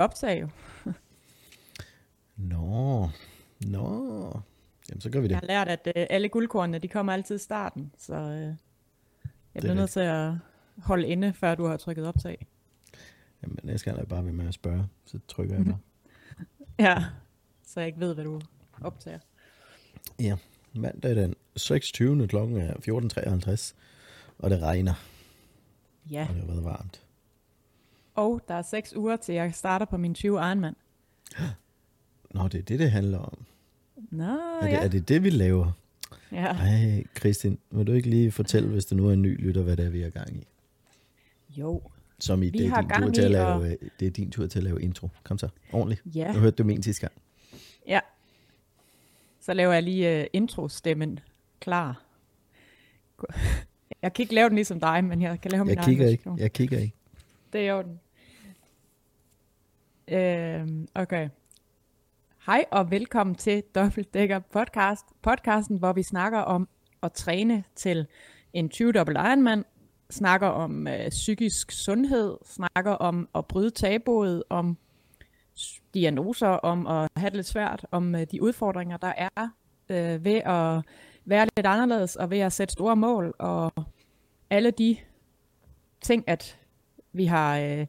optage jo. Nå, nå. Jamen, så gør vi det. Jeg har lært, at øh, alle guldkornene, de kommer altid i starten, så øh, jeg bliver nødt til at holde inde, før du har trykket optag. Jamen, næste gang er jeg bare ved med at spørge, så trykker jeg bare. ja, så jeg ikke ved, hvad du optager. Ja, mandag den 26. klokken er 14.53, og det regner. Ja. Og det har været varmt. Og der er seks uger til, jeg starter på min 20 Ironman. Nå, det er det, det handler om. Nå, er, det, ja. er det det, vi laver? Ja. Ej, Kristin, vil du ikke lige fortælle, hvis du nu er en ny lytter, hvad det er, vi er gang i? Jo. Som i, Vi det, er har din gang tur til at i lave, at- øh, det er din tur til at lave intro. Kom så, ordentligt. Ja. Nu hørte du min sidste gang. Ja. Så laver jeg lige uh, introstemmen klar. Jeg kan ikke lave den ligesom dig, men jeg kan lave min Jeg kigger egen ikke, jeg kigger ikke. Det er i orden. Øh, okay. Hej og velkommen til Dobbeltdækker Podcast. Podcasten, hvor vi snakker om at træne til en 20 dobbelt Ironman, snakker om øh, psykisk sundhed, snakker om at bryde tabuet, om diagnoser, om at have det lidt svært, om øh, de udfordringer, der er øh, ved at være lidt anderledes og ved at sætte store mål, og alle de ting, at vi har, øh,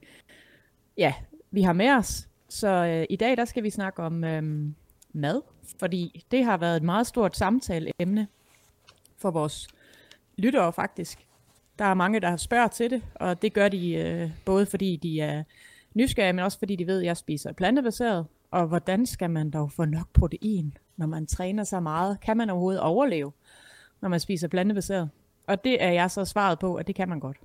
ja, vi har med os. Så øh, i dag, der skal vi snakke om øh, mad, fordi det har været et meget stort samtaleemne for vores lyttere faktisk. Der er mange, der har spørget til det, og det gør de øh, både fordi de er nysgerrige, men også fordi de ved, at jeg spiser plantebaseret. Og hvordan skal man dog få nok protein, når man træner så meget? Kan man overhovedet overleve, når man spiser plantebaseret? Og det er jeg så svaret på, at det kan man godt.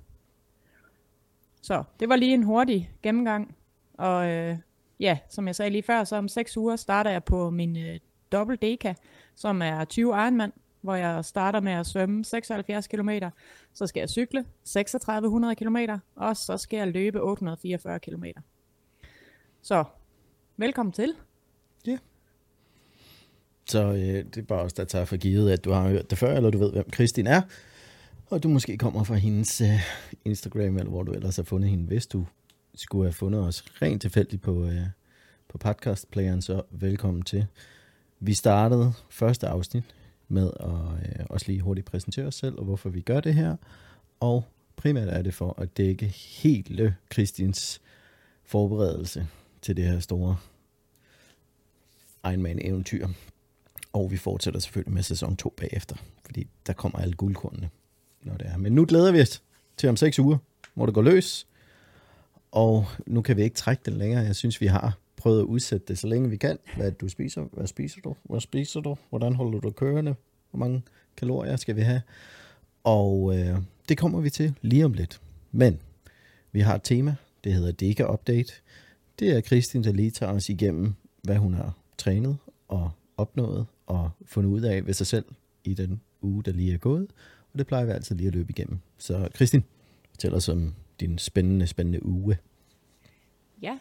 Så det var lige en hurtig gennemgang. Og øh, ja, som jeg sagde lige før, så om 6 uger starter jeg på min øh, dobbelt deka, som er 20 Ironman, hvor jeg starter med at svømme 76 km. Så skal jeg cykle 3600 km, og så skal jeg løbe 844 km. Så velkommen til. Ja. Så øh, det er bare os, der tager for givet, at du har hørt det før, eller du ved, hvem Kristin er. Og du måske kommer fra hendes øh, Instagram, eller hvor du ellers har fundet hende. Hvis du skulle have fundet os rent tilfældigt på, øh, på podcastplayeren, så velkommen til. Vi startede første afsnit med at øh, også lige hurtigt præsentere os selv, og hvorfor vi gør det her. Og primært er det for at dække hele Kristins forberedelse til det her store Ironman-eventyr. Og vi fortsætter selvfølgelig med sæson 2 bagefter, fordi der kommer alle guldkornene, når det er. Men nu glæder vi os til om 6 uger, hvor det går løs. Og nu kan vi ikke trække den længere. Jeg synes, vi har prøvet at udsætte det så længe vi kan. Hvad du spiser, hvad spiser du, hvad spiser du, hvordan holder du kørende, hvor mange kalorier skal vi have. Og øh, det kommer vi til lige om lidt. Men vi har et tema, det hedder Deka Update. Det er Kristin, der lige tager os igennem, hvad hun har trænet og opnået og fundet ud af ved sig selv i den uge, der lige er gået. Og det plejer vi altid lige at løbe igennem. Så Kristin, fortæl os om din spændende, spændende uge. Ja,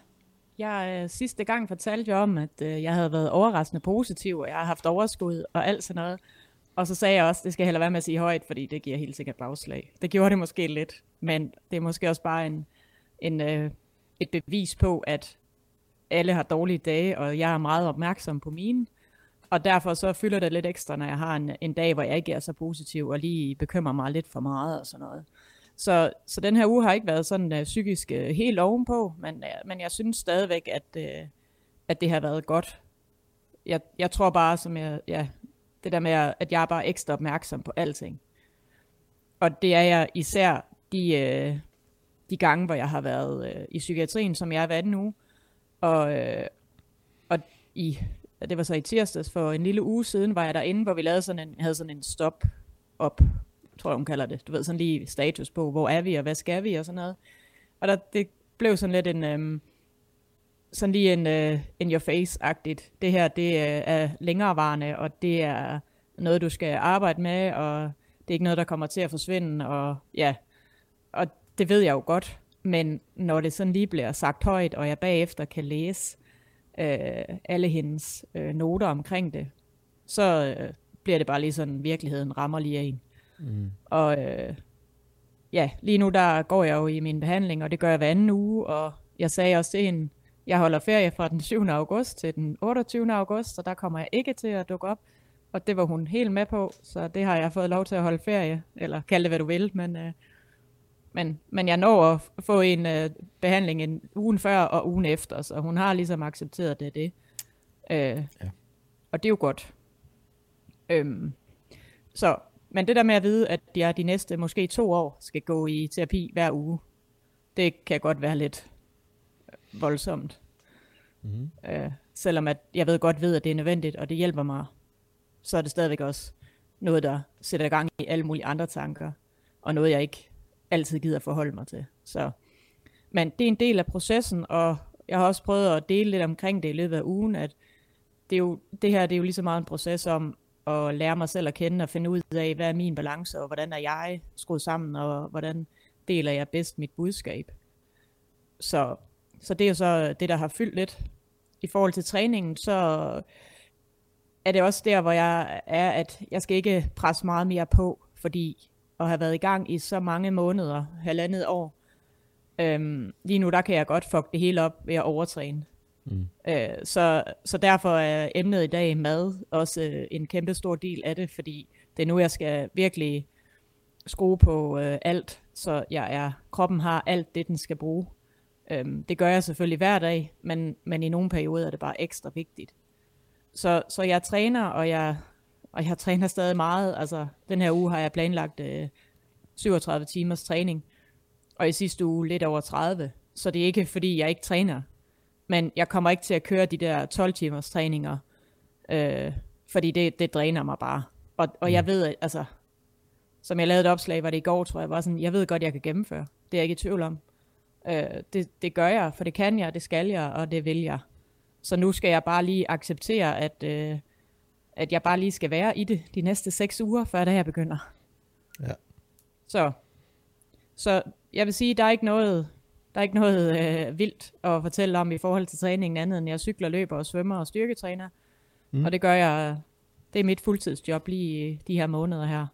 jeg øh, sidste gang fortalte jeg om, at øh, jeg havde været overraskende positiv, og jeg har haft overskud og alt sådan noget. Og så sagde jeg også, det skal jeg heller være med at sige højt, fordi det giver helt sikkert bagslag. Det gjorde det måske lidt, men det er måske også bare en, en, øh, et bevis på, at alle har dårlige dage, og jeg er meget opmærksom på mine. Og derfor så fylder det lidt ekstra, når jeg har en, en dag, hvor jeg ikke er så positiv, og lige bekymrer mig lidt for meget og sådan noget. Så, så den her uge har ikke været sådan uh, psykisk uh, helt ovenpå, men, uh, men jeg synes stadigvæk, at, uh, at det har været godt. Jeg, jeg tror bare, som jeg, ja, det der med, at jeg er bare ekstra opmærksom på alting. Og det er jeg især de, uh, de gange, hvor jeg har været uh, i psykiatrien, som jeg er hver nu. Og, uh, og i, det var så i tirsdags for en lille uge siden, var jeg derinde, hvor vi lavede sådan en, havde sådan en stop-op tror jeg, hun kalder det. Du ved, sådan lige status på, hvor er vi, og hvad skal vi, og sådan noget. Og der, det blev sådan lidt en, øhm, sådan lige en øh, in your face-agtigt. Det her, det øh, er længerevarende, og det er noget, du skal arbejde med, og det er ikke noget, der kommer til at forsvinde, og ja, og det ved jeg jo godt, men når det sådan lige bliver sagt højt, og jeg bagefter kan læse øh, alle hendes øh, noter omkring det, så øh, bliver det bare lige sådan, virkeligheden rammer lige af en. Mm. Og øh, ja, lige nu der går jeg jo i min behandling, og det gør jeg hver anden uge, og jeg sagde også til hende, Jeg holder ferie fra den 7. august til den 28. august, så der kommer jeg ikke til at dukke op. Og det var hun helt med på, så det har jeg fået lov til at holde ferie, eller kald det hvad du vil, men, øh, men, men jeg når at få en øh, behandling en ugen før og ugen efter, så hun har ligesom accepteret det, det. Øh, ja. Og det er jo godt. Øhm, så, men det der med at vide, at jeg de næste måske to år skal gå i terapi hver uge, det kan godt være lidt voldsomt. Mm-hmm. Øh, selvom at jeg ved godt ved, at det er nødvendigt, og det hjælper mig, så er det stadigvæk også noget, der sætter gang i alle mulige andre tanker, og noget, jeg ikke altid gider forholde mig til. Så, men det er en del af processen, og jeg har også prøvet at dele lidt omkring det i løbet af ugen, at det, er jo, det her det er jo lige så meget en proces om at lære mig selv at kende og finde ud af, hvad er min balance, og hvordan er jeg skruet sammen, og hvordan deler jeg bedst mit budskab. Så, så det er jo så det, der har fyldt lidt. I forhold til træningen, så er det også der, hvor jeg er, at jeg skal ikke presse meget mere på, fordi at have været i gang i så mange måneder, halvandet år, øhm, lige nu der kan jeg godt fuck det hele op ved at overtræne. Mm. Øh, så, så derfor er emnet i dag mad også øh, en kæmpe stor del af det, fordi det er nu, jeg skal virkelig skrue på øh, alt, så jeg er, kroppen har alt det, den skal bruge. Øhm, det gør jeg selvfølgelig hver dag, men, men i nogle perioder er det bare ekstra vigtigt. Så, så jeg træner, og jeg, og jeg træner stadig meget. Altså, den her uge har jeg planlagt øh, 37 timers træning, og i sidste uge lidt over 30. Så det er ikke, fordi jeg ikke træner. Men jeg kommer ikke til at køre de der 12 timers træninger, øh, fordi det, det dræner mig bare. Og, og jeg mm. ved, altså, som jeg lavede et opslag, var det i går, tror jeg, var sådan, jeg ved godt, jeg kan gennemføre. Det er jeg ikke i tvivl om. Øh, det, det gør jeg, for det kan jeg, det skal jeg, og det vil jeg. Så nu skal jeg bare lige acceptere, at, øh, at jeg bare lige skal være i det de næste seks uger, før det her begynder. Ja. Så, så jeg vil sige, der er ikke noget, der er ikke noget øh, vildt at fortælle om i forhold til træningen andet end jeg cykler, løber og svømmer og styrketræner. Mm. Og det gør jeg, det er mit fuldtidsjob lige de her måneder her.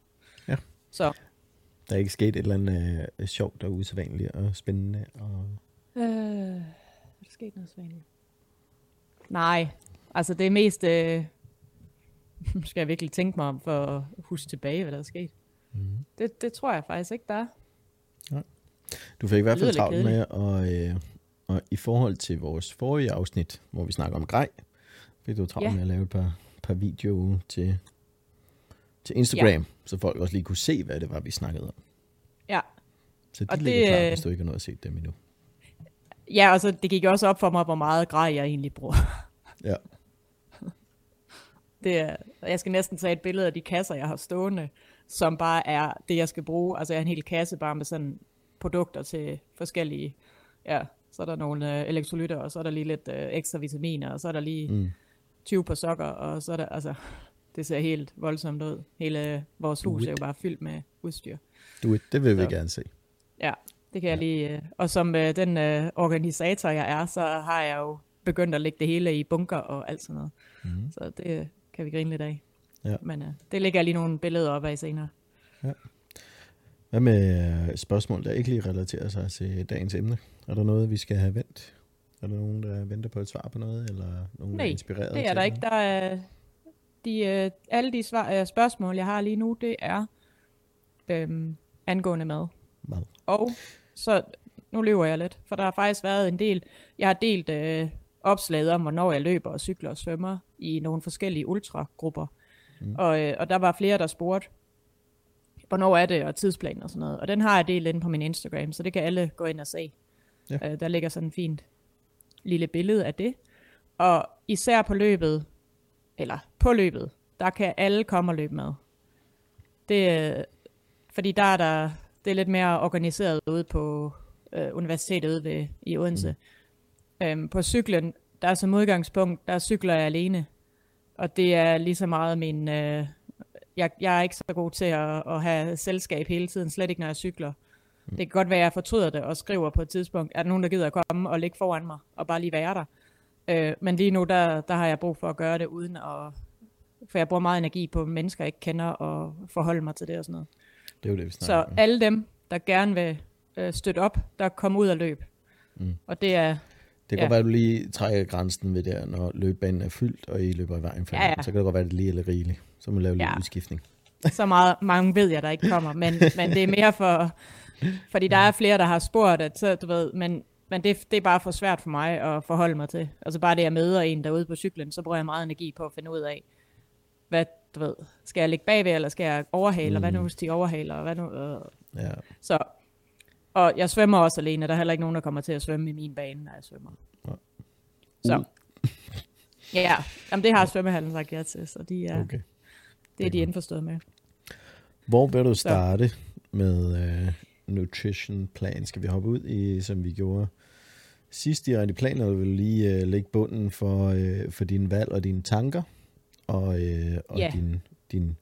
Ja. Så. Der er ikke sket et eller andet øh, sjovt og usædvanligt og spændende? Og... Øh, er der sket noget usædvanligt? Nej, altså det er mest... Øh, skal jeg virkelig tænke mig om for at huske tilbage, hvad der er sket. Mm. Det, det tror jeg faktisk ikke, der er. Ja. Du fik i hvert fald travlt med, og, øh, og i forhold til vores forrige afsnit, hvor vi snakker om grej, fik du travlt ja. med at lave et par, par videoer til, til Instagram, ja. så folk også lige kunne se, hvad det var, vi snakkede om. Ja. Så de og ligger det, klar, øh, hvis du ikke har noget at se dem endnu. Ja, og så det gik også op for mig, hvor meget grej jeg egentlig bruger. Ja. Det er, jeg skal næsten tage et billede af de kasser, jeg har stående, som bare er det, jeg skal bruge. Altså jeg har en hel kasse bare med sådan produkter til forskellige, ja, så er der nogle øh, elektrolytter, og så er der lige lidt øh, ekstra vitaminer, og så er der lige mm. 20 på sokker, og så er der, altså, det ser helt voldsomt ud. Hele vores hus er jo bare fyldt med udstyr. Du, det vil vi så. gerne se. Ja, det kan ja. jeg lige. Øh, og som øh, den øh, organisator, jeg er, så har jeg jo begyndt at lægge det hele i bunker og alt sådan noget. Mm. Så det kan vi grine lidt af. Ja. Men øh, det lægger jeg lige nogle billeder op af senere. Ja. Hvad med øh, spørgsmål, der ikke lige relaterer sig til dagens emne? Er der noget, vi skal have vendt? Er der nogen, der venter på et svar på noget? Eller nogen, Nej, der er inspireret det er der ikke. Der er, de, øh, alle de svar, øh, spørgsmål, jeg har lige nu, det er øhm, angående mad. Mad. Og så, nu løber jeg lidt, for der har faktisk været en del, jeg har delt øh, opslaget om, hvornår jeg løber og cykler og svømmer i nogle forskellige ultragrupper. Mm. Og, øh, og der var flere, der spurgte, hvornår er det, og tidsplan og sådan noget. Og den har jeg delt inde på min Instagram, så det kan alle gå ind og se. Ja. Øh, der ligger sådan en fint lille billede af det. Og især på løbet, eller på løbet, der kan alle komme og løbe med. Det, øh, fordi der er der, det er lidt mere organiseret ude på øh, universitetet ude ved, i Odense. Mm. Øhm, på cyklen, der er som udgangspunkt, der cykler jeg alene. Og det er lige så meget min... Øh, jeg, jeg er ikke så god til at, at have selskab hele tiden, slet ikke når jeg cykler. Mm. Det kan godt være, at jeg fortryder det og skriver på et tidspunkt, er der nogen, der gider at komme og ligge foran mig og bare lige være der. Øh, men lige nu, der, der har jeg brug for at gøre det uden at... For jeg bruger meget energi på mennesker, jeg ikke kender, og forholde mig til det og sådan noget. Det er jo det, vi Så om. alle dem, der gerne vil øh, støtte op, der kommer ud og løb. Mm. Og det er kan Ja. godt være, at du lige trækker grænsen ved der, når løbebanen er fyldt, og I løber i vejen for Ja, ja. Så kan det godt være, at det lige er lidt rigeligt. Så må man lave lidt Ja. udskiftning. Så meget, mange ved jeg, der ikke kommer, men, men det er mere for, fordi der er flere, der har spurgt, at så, du ved, men, men det, det er bare for svært for mig at forholde mig til. Altså bare det, jeg møder en derude på cyklen, så bruger jeg meget energi på at finde ud af, hvad, du ved, skal jeg ligge bagved, eller skal jeg overhale, mm. og hvad nu hvis de overhaler, og hvad nu, øh. Ja. så, og jeg svømmer også alene, der er heller ikke nogen, der kommer til at svømme i min bane, når jeg svømmer. Nej. Så, ja, jamen det har svømmehallen sagt ja til, så de er, Okay. det er de indforstået med. Hvor vil du starte med uh, nutrition plan? Skal vi hoppe ud i, som vi gjorde sidst i rigtig plan, eller vil du lige uh, lægge bunden for, uh, for din valg og dine tanker? Og, uh, og Ja. din, din,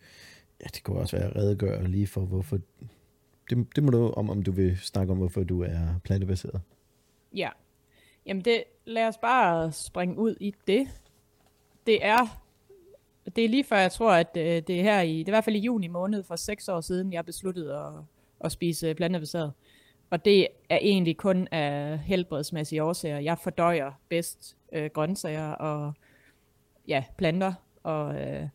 ja, det kunne også være at redegøre lige for, hvorfor, det, det må du om, om du vil snakke om, hvorfor du er plantebaseret. Ja. Jamen det, lad os bare springe ud i det. Det er, det er lige før jeg tror, at øh, det er her i, det er i hvert fald i juni måned for seks år siden, jeg besluttede at, at spise plantebaseret. Og det er egentlig kun af helbredsmæssige årsager. Jeg fordøjer bedst øh, grøntsager og ja, planter, og, øh,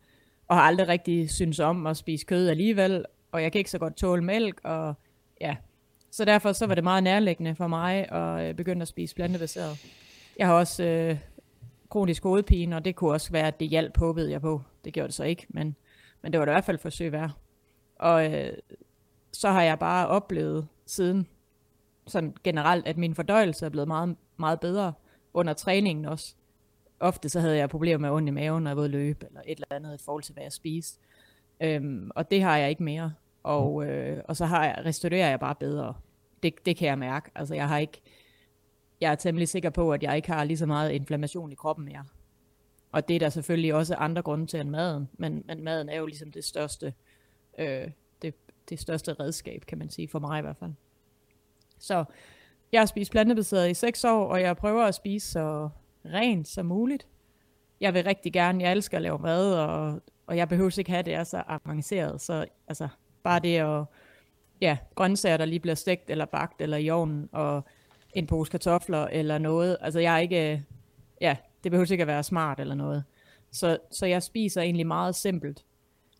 og har aldrig rigtig synes om at spise kød alligevel, og jeg kan ikke så godt tåle mælk, og ja, så derfor så var det meget nærliggende for mig at øh, begynde at spise plantebaseret. Jeg har også øh, kronisk hovedpine, og det kunne også være, at det hjalp, håbede jeg på. Det gjorde det så ikke, men, men det var det i hvert fald forsøg værd. Og øh, så har jeg bare oplevet siden, sådan generelt, at min fordøjelse er blevet meget, meget bedre under træningen også. Ofte så havde jeg problemer med ondt i maven, når jeg var ude at løbe, eller et eller andet i forhold til, hvad jeg spiste. Øhm, og det har jeg ikke mere. Og, øh, og så har jeg, restaurerer jeg bare bedre. Det, det kan jeg mærke. Altså jeg har ikke, jeg er temmelig sikker på, at jeg ikke har lige så meget inflammation i kroppen mere. Og det er der selvfølgelig også andre grunde til end maden, men, men maden er jo ligesom det største, øh, det, det største redskab, kan man sige, for mig i hvert fald. Så jeg har spist plantebaseret i seks år, og jeg prøver at spise så rent som muligt. Jeg vil rigtig gerne, jeg elsker at lave mad, og, og jeg behøver ikke have, det er så avanceret. Så altså, bare det at, ja, grøntsager, der lige bliver stegt eller bagt eller i ovnen, og en pose kartofler eller noget. Altså jeg er ikke, ja, det behøver ikke at være smart eller noget. Så, så jeg spiser egentlig meget simpelt.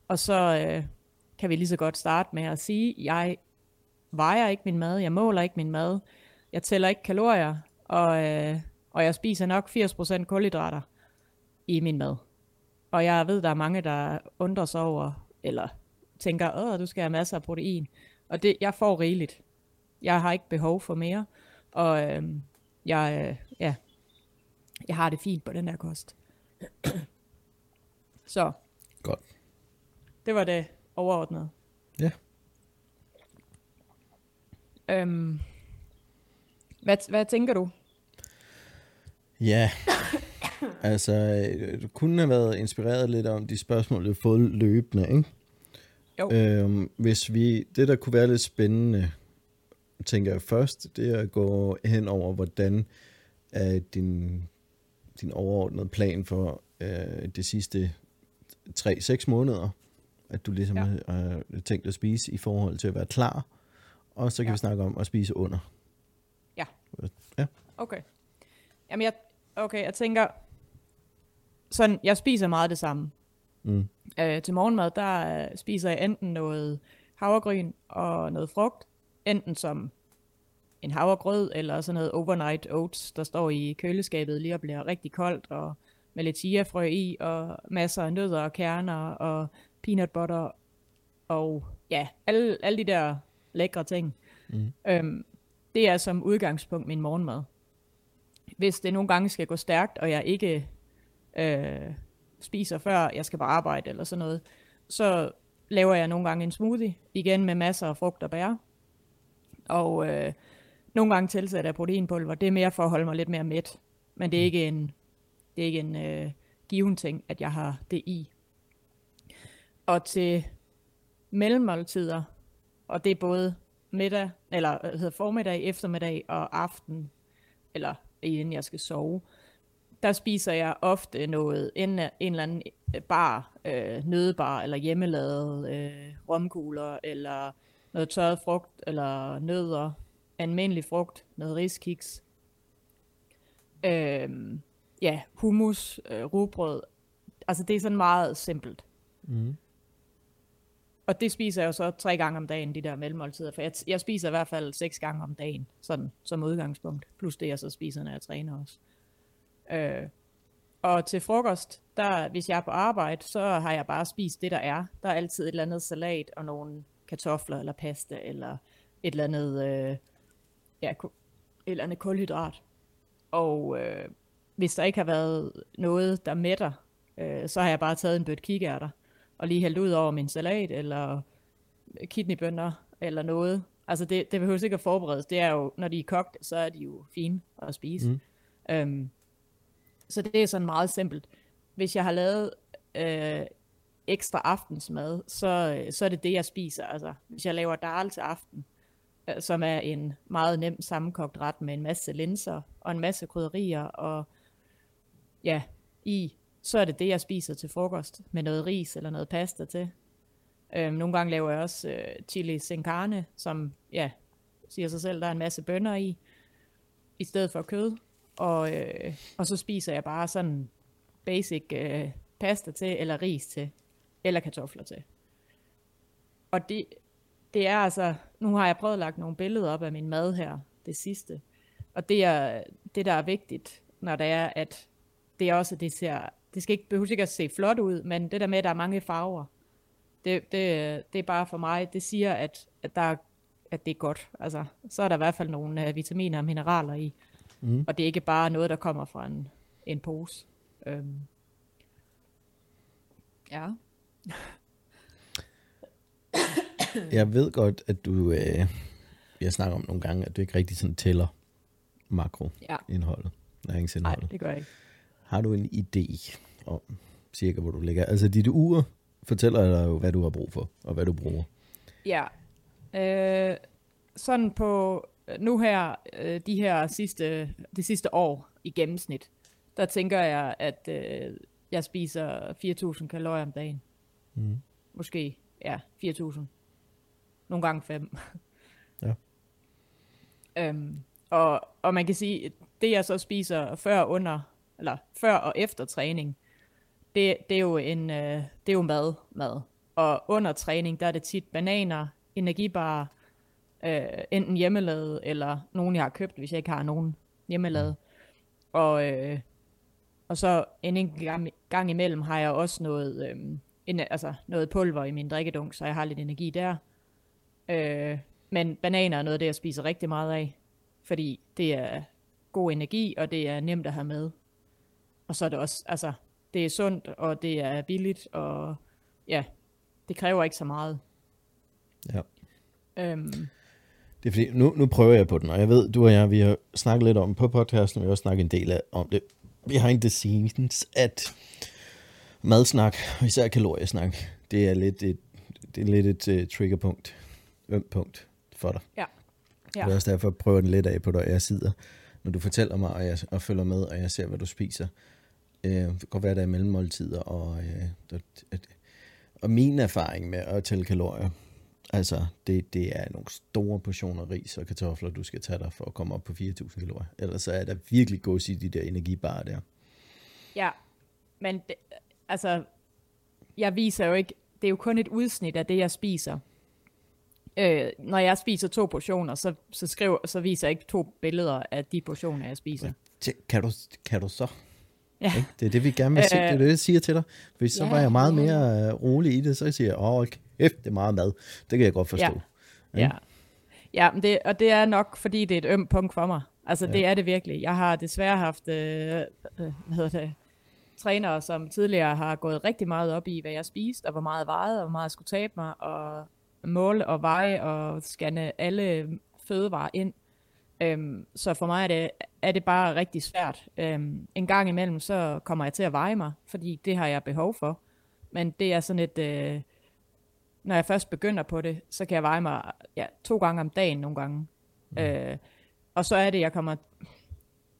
Og så øh, kan vi lige så godt starte med at sige, jeg vejer ikke min mad, jeg måler ikke min mad, jeg tæller ikke kalorier, og, øh, og jeg spiser nok 80% kulhydrater i min mad. Og jeg ved, der er mange, der undrer sig over, eller tænker, åh, du skal have masser af protein. Og det, jeg får rigeligt. Jeg har ikke behov for mere. Og øh, jeg, øh, ja, jeg har det fint på den der kost. Så. Godt. Det var det overordnede. Ja. Øhm, hvad, hvad tænker du? Ja, altså, øh, du kunne have været inspireret lidt om de spørgsmål, du har fået løbende, ikke? Jo. Øhm, hvis vi, det der kunne være lidt spændende, tænker jeg først, det er at gå hen over, hvordan er din, din overordnede plan for øh, de sidste 3-6 måneder, at du ligesom Ja. har øh, tænkt at spise i forhold til at være klar, og så kan Ja. vi snakke om at spise under. Ja. Ja. Okay. Jamen, jeg, okay, jeg tænker, sådan, jeg spiser meget det samme. Mm. Øh, til morgenmad, der øh, spiser jeg enten noget havregryn og noget frugt, enten som en havregrød, eller sådan noget overnight oats, der står i køleskabet lige og bliver rigtig koldt, og med lidt chiafrø i, og masser af nødder og kerner, og peanut butter, og ja, alle, alle de der lækre ting. Mm. Øhm, det er som udgangspunkt min morgenmad. Hvis det nogle gange skal gå stærkt, og jeg ikke øh, spiser før jeg skal på arbejde eller sådan noget, så laver jeg nogle gange en smoothie, igen med masser af frugt og bær. Og øh, nogle gange tilsætter jeg proteinpulver. Det er mere for at holde mig lidt mere mæt. Men det er ikke en, det er ikke en øh, given ting, at jeg har det i. Og til mellemmåltider, og det er både middag, eller hedder formiddag, eftermiddag og aften, eller inden jeg skal sove, der spiser jeg ofte noget, en, en eller anden bar, øh, nødbar, eller hjemmelavet øh, romkugler, eller noget tørret frugt, eller nødder, almindelig frugt, noget riskiks. øh, ja, hummus, øh, rugbrød. Altså det er sådan meget simpelt. Mm. Og det spiser jeg jo så tre gange om dagen, de der mellemmåltider. For jeg, jeg spiser i hvert fald seks gange om dagen, sådan som udgangspunkt. Plus det, jeg så spiser, når jeg træner også. Øh, og til frokost, der, hvis jeg er på arbejde, så har jeg bare spist det, der er. Der er altid et eller andet salat og nogle kartofler eller pasta eller et eller andet, øh, ja, et eller andet kulhydrat. Og øh, hvis der ikke har været noget, der mætter, øh, så har jeg bare taget en bødt kikærter og lige hældt ud over min salat eller kidneybønner eller noget. Altså det, det behøver ikke at forberedes. Det er jo, når de er kogt, så er de jo fine at spise. Mm. Øhm, så det er sådan meget simpelt. Hvis jeg har lavet øh, ekstra aftensmad, så, øh, så er det det, jeg spiser. Altså, hvis jeg laver dal til aften, øh, som er en meget nem sammenkogt ret med en masse linser og en masse krydderier og ja, i, så er det det, jeg spiser til frokost med noget ris eller noget pasta til. Øhm, nogle gange laver jeg også øh, chili sin carne, som ja, siger sig selv, der er en masse bønner i, i stedet for kød. Og, øh, og så spiser jeg bare sådan basic øh, pasta til, eller ris til, eller kartofler til. Og det, det er altså, nu har jeg prøvet at lagt nogle billeder op af min mad her, det sidste. Og det er det, der er vigtigt, når det er, at det er også, det ser, det skal ikke, behøver ikke at se flot ud, men det der med, at der er mange farver, det, det, det er bare for mig, det siger, at, at, der, at det er godt. Altså, så er der i hvert fald nogle uh, vitaminer og mineraler i. Mm. Og det er ikke bare noget, der kommer fra en, en pose. Øhm. Ja. jeg ved godt, at du, øh, jeg snakker om nogle gange, at du ikke rigtig sådan tæller makroindholdet, ja. næringsindholdet. Nej, det gør jeg ikke. Har du en idé om cirka, hvor du ligger? Altså dit ur fortæller dig jo, hvad du har brug for, og hvad du bruger. Ja. Øh, sådan på nu her, øh, de her sidste, det sidste år i gennemsnit, der tænker jeg, at øh, jeg spiser 4.000 kalorier om dagen. Mm. Måske, ja, 4.000. Nogle gange 5. Ja. øhm, og, og man kan sige, det jeg så spiser før under, eller før og efter træning, det, det er jo en, øh, det er jo mad, mad. Og under træning, der er det tit bananer, energibarer, øh, enten hjemmelavet, eller nogen, jeg har købt, hvis jeg ikke har nogen hjemmelavet. Og, øh, og så en enkelt gang, gang imellem har jeg også noget, øh, en, altså noget pulver i min drikkedunk, så jeg har lidt energi der. Øh, men bananer er noget af det, jeg spiser rigtig meget af, fordi det er god energi, og det er nemt at have med. Og så er det også, altså, det er sundt, og det er billigt, og ja, det kræver ikke så meget. Ja. Øhm, det er fordi, nu, nu prøver jeg på den, og jeg ved, du og jeg, vi har snakket lidt om på podcasten, og vi har også snakket en del af, om det behind the scenes, at madsnak, især kaloriesnak, det er lidt et, det er lidt et uh, triggerpunkt, ømt punkt for dig. Ja. ja. Det er også derfor, jeg prøver den lidt af på dig, jeg sidder, når du fortæller mig, og jeg og følger med, og jeg ser, hvad du spiser. Øh, det kan være, der er mellemmåltider, og, øh, og, og min erfaring med at tælle kalorier, Altså, det, det er nogle store portioner ris og kartofler, du skal tage dig for at komme op på 4.000 kalorier. Ellers så er der virkelig gås i de der energibarer der. Ja, men det, altså, jeg viser jo ikke, det er jo kun et udsnit af det, jeg spiser. Øh, når jeg spiser to portioner, så, så, skriver, så viser jeg ikke to billeder af de portioner, jeg spiser. Kan du, kan du så? Ja. Ikke? Det er det, vi gerne vil se. Det er det, jeg siger til dig. Hvis så ja, var jeg meget mere uh, rolig i det, så siger jeg, åh, kæft, det er meget mad. Det kan jeg godt forstå. Ja, ja. ja det, og det er nok, fordi det er et ømt punkt for mig. Altså, ja. det er det virkelig. Jeg har desværre haft, øh, øh, hvad hedder det, trænere, som tidligere har gået rigtig meget op i, hvad jeg spiste, og hvor meget jeg vejede, og hvor meget jeg skulle tabe mig, og måle og veje og scanne alle fødevarer ind. Øhm, så for mig er det, er det bare rigtig svært. Øhm, en gang imellem, så kommer jeg til at veje mig, fordi det har jeg behov for. Men det er sådan et, øh, når jeg først begynder på det, så kan jeg veje mig ja, to gange om dagen nogle gange. Mm. Øh, og så er det, jeg kommer,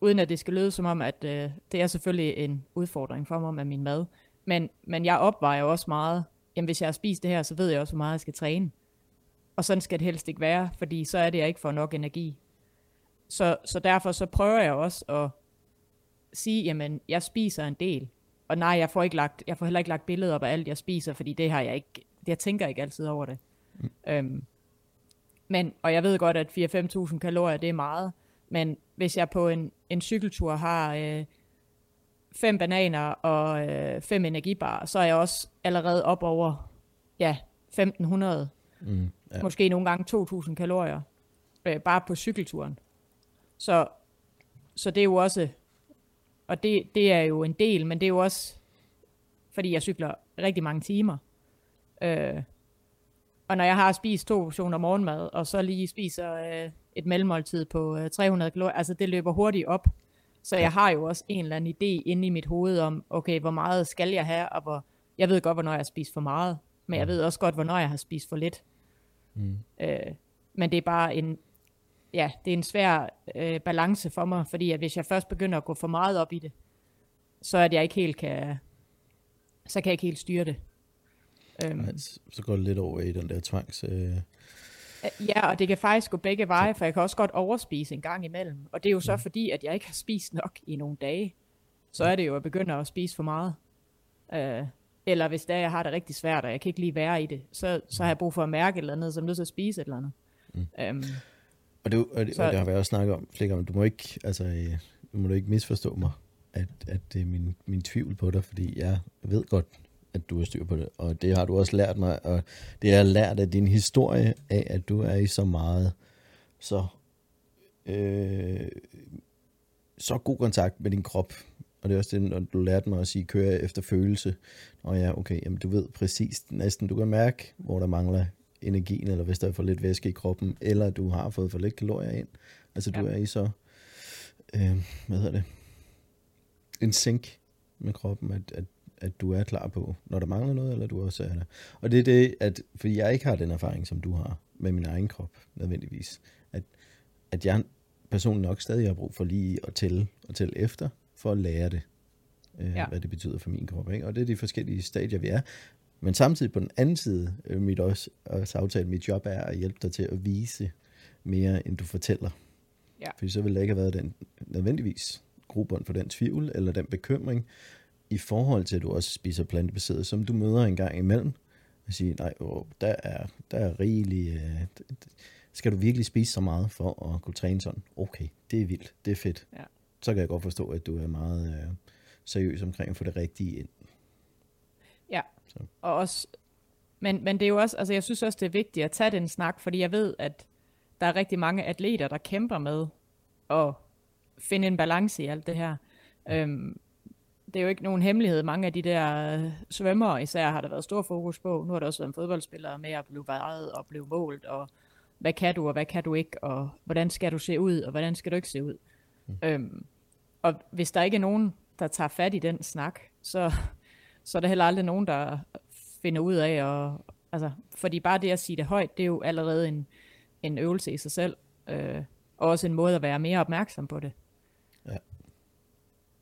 uden at det skal lyde som om, at øh, det er selvfølgelig en udfordring for mig med min mad. Men, men jeg opvejer også meget, jamen hvis jeg har spist det her, så ved jeg også, hvor meget jeg skal træne. Og sådan skal det helst ikke være, fordi så er det, jeg ikke får nok energi. Så, så derfor så prøver jeg også at sige, jamen, jeg spiser en del. Og nej, jeg får, ikke lagt, jeg får heller ikke lagt billeder op af alt, jeg spiser, fordi det har jeg ikke, jeg tænker ikke altid over det. Mm. Øhm, men, og jeg ved godt, at 4-5.000 kalorier, det er meget. Men hvis jeg på en, en cykeltur har øh, fem bananer og øh, fem energibar, så er jeg også allerede op over ja, 1.500. Mm, ja. Måske nogle gange 2.000 kalorier. Øh, bare på cykelturen. Så, så det er jo også, og det, det er jo en del, men det er jo også, fordi jeg cykler rigtig mange timer. Øh, og når jeg har spist to portioner morgenmad, og så lige spiser øh, et mellemmåltid på øh, 300 kalorier, altså det løber hurtigt op. Så jeg har jo også en eller anden idé inde i mit hoved om, okay, hvor meget skal jeg have, og hvor, jeg ved godt, hvornår jeg har spist for meget, men jeg mm. ved også godt, hvornår jeg har spist for lidt. Mm. Øh, men det er bare en, ja, det er en svær øh, balance for mig, fordi at hvis jeg først begynder at gå for meget op i det, så at jeg ikke helt kan, så kan jeg ikke helt styre det. Øhm, Nej, så går det lidt over i den der tvangs... Øh... Ja, og det kan faktisk gå begge veje, for jeg kan også godt overspise en gang imellem. Og det er jo så ja. fordi, at jeg ikke har spist nok i nogle dage. Så er det jo at begynde at spise for meget. Øh, eller hvis det er, jeg har det rigtig svært, og jeg kan ikke lige være i det, så, så har jeg brug for at mærke et eller andet, så er nødt til at spise et eller andet. Mm. Øhm, og, det, og, det, så, og det har vi også snakket om flere gange. Du må ikke, altså, øh, du må ikke misforstå mig, at, at det er min, min tvivl på dig, fordi jeg ved godt, at du har styr på det. Og det har du også lært mig, og det har jeg lært af din historie af, at du er i så meget, så, øh, så god kontakt med din krop. Og det er også det, når du lærte mig at sige, køre efter følelse. Og ja, okay, jamen du ved præcis næsten, du kan mærke, hvor der mangler energien, eller hvis der er for lidt væske i kroppen, eller du har fået for lidt kalorier ind. Altså du ja. er i så, øh, hvad hedder det, en sink med kroppen, at, at, at du er klar på, når der mangler noget, eller du også er der. Og det er det, at, fordi jeg ikke har den erfaring, som du har med min egen krop, nødvendigvis, at, at jeg personen nok stadig har brug for lige at tælle og tælle efter, for at lære det, øh, ja. hvad det betyder for min krop. Ikke? Og det er de forskellige stadier, vi er. Men samtidig på den anden side, øh, mit også, også aftale, mit job er at hjælpe dig til at vise mere, end du fortæller. Ja. Fordi så vil der ikke have været den nødvendigvis grobund for den tvivl, eller den bekymring, i forhold til, at du også spiser plantebaseret, som du møder en gang imellem, og sige, nej, åh, der er, der er rigelig, øh, skal du virkelig spise så meget for at kunne træne sådan? Okay, det er vildt, det er fedt. Ja. Så kan jeg godt forstå, at du er meget øh, seriøs omkring at få det rigtige ind. Så. og også, men, men det er jo også, altså jeg synes også, det er vigtigt at tage den snak, fordi jeg ved, at der er rigtig mange atleter, der kæmper med at finde en balance i alt det her. Øhm, det er jo ikke nogen hemmelighed. Mange af de der øh, svømmere især har der været stor fokus på. Nu har der også været en fodboldspiller med at blive vejet og blive målt, og hvad kan du, og hvad kan du ikke, og hvordan skal du se ud, og hvordan skal du ikke se ud. Mm. Øhm, og hvis der ikke er nogen, der tager fat i den snak, så, så er der heller aldrig nogen, der finder ud af, og, altså, fordi bare det at sige det højt, det er jo allerede en, en øvelse i sig selv, øh, og også en måde at være mere opmærksom på det. Ja.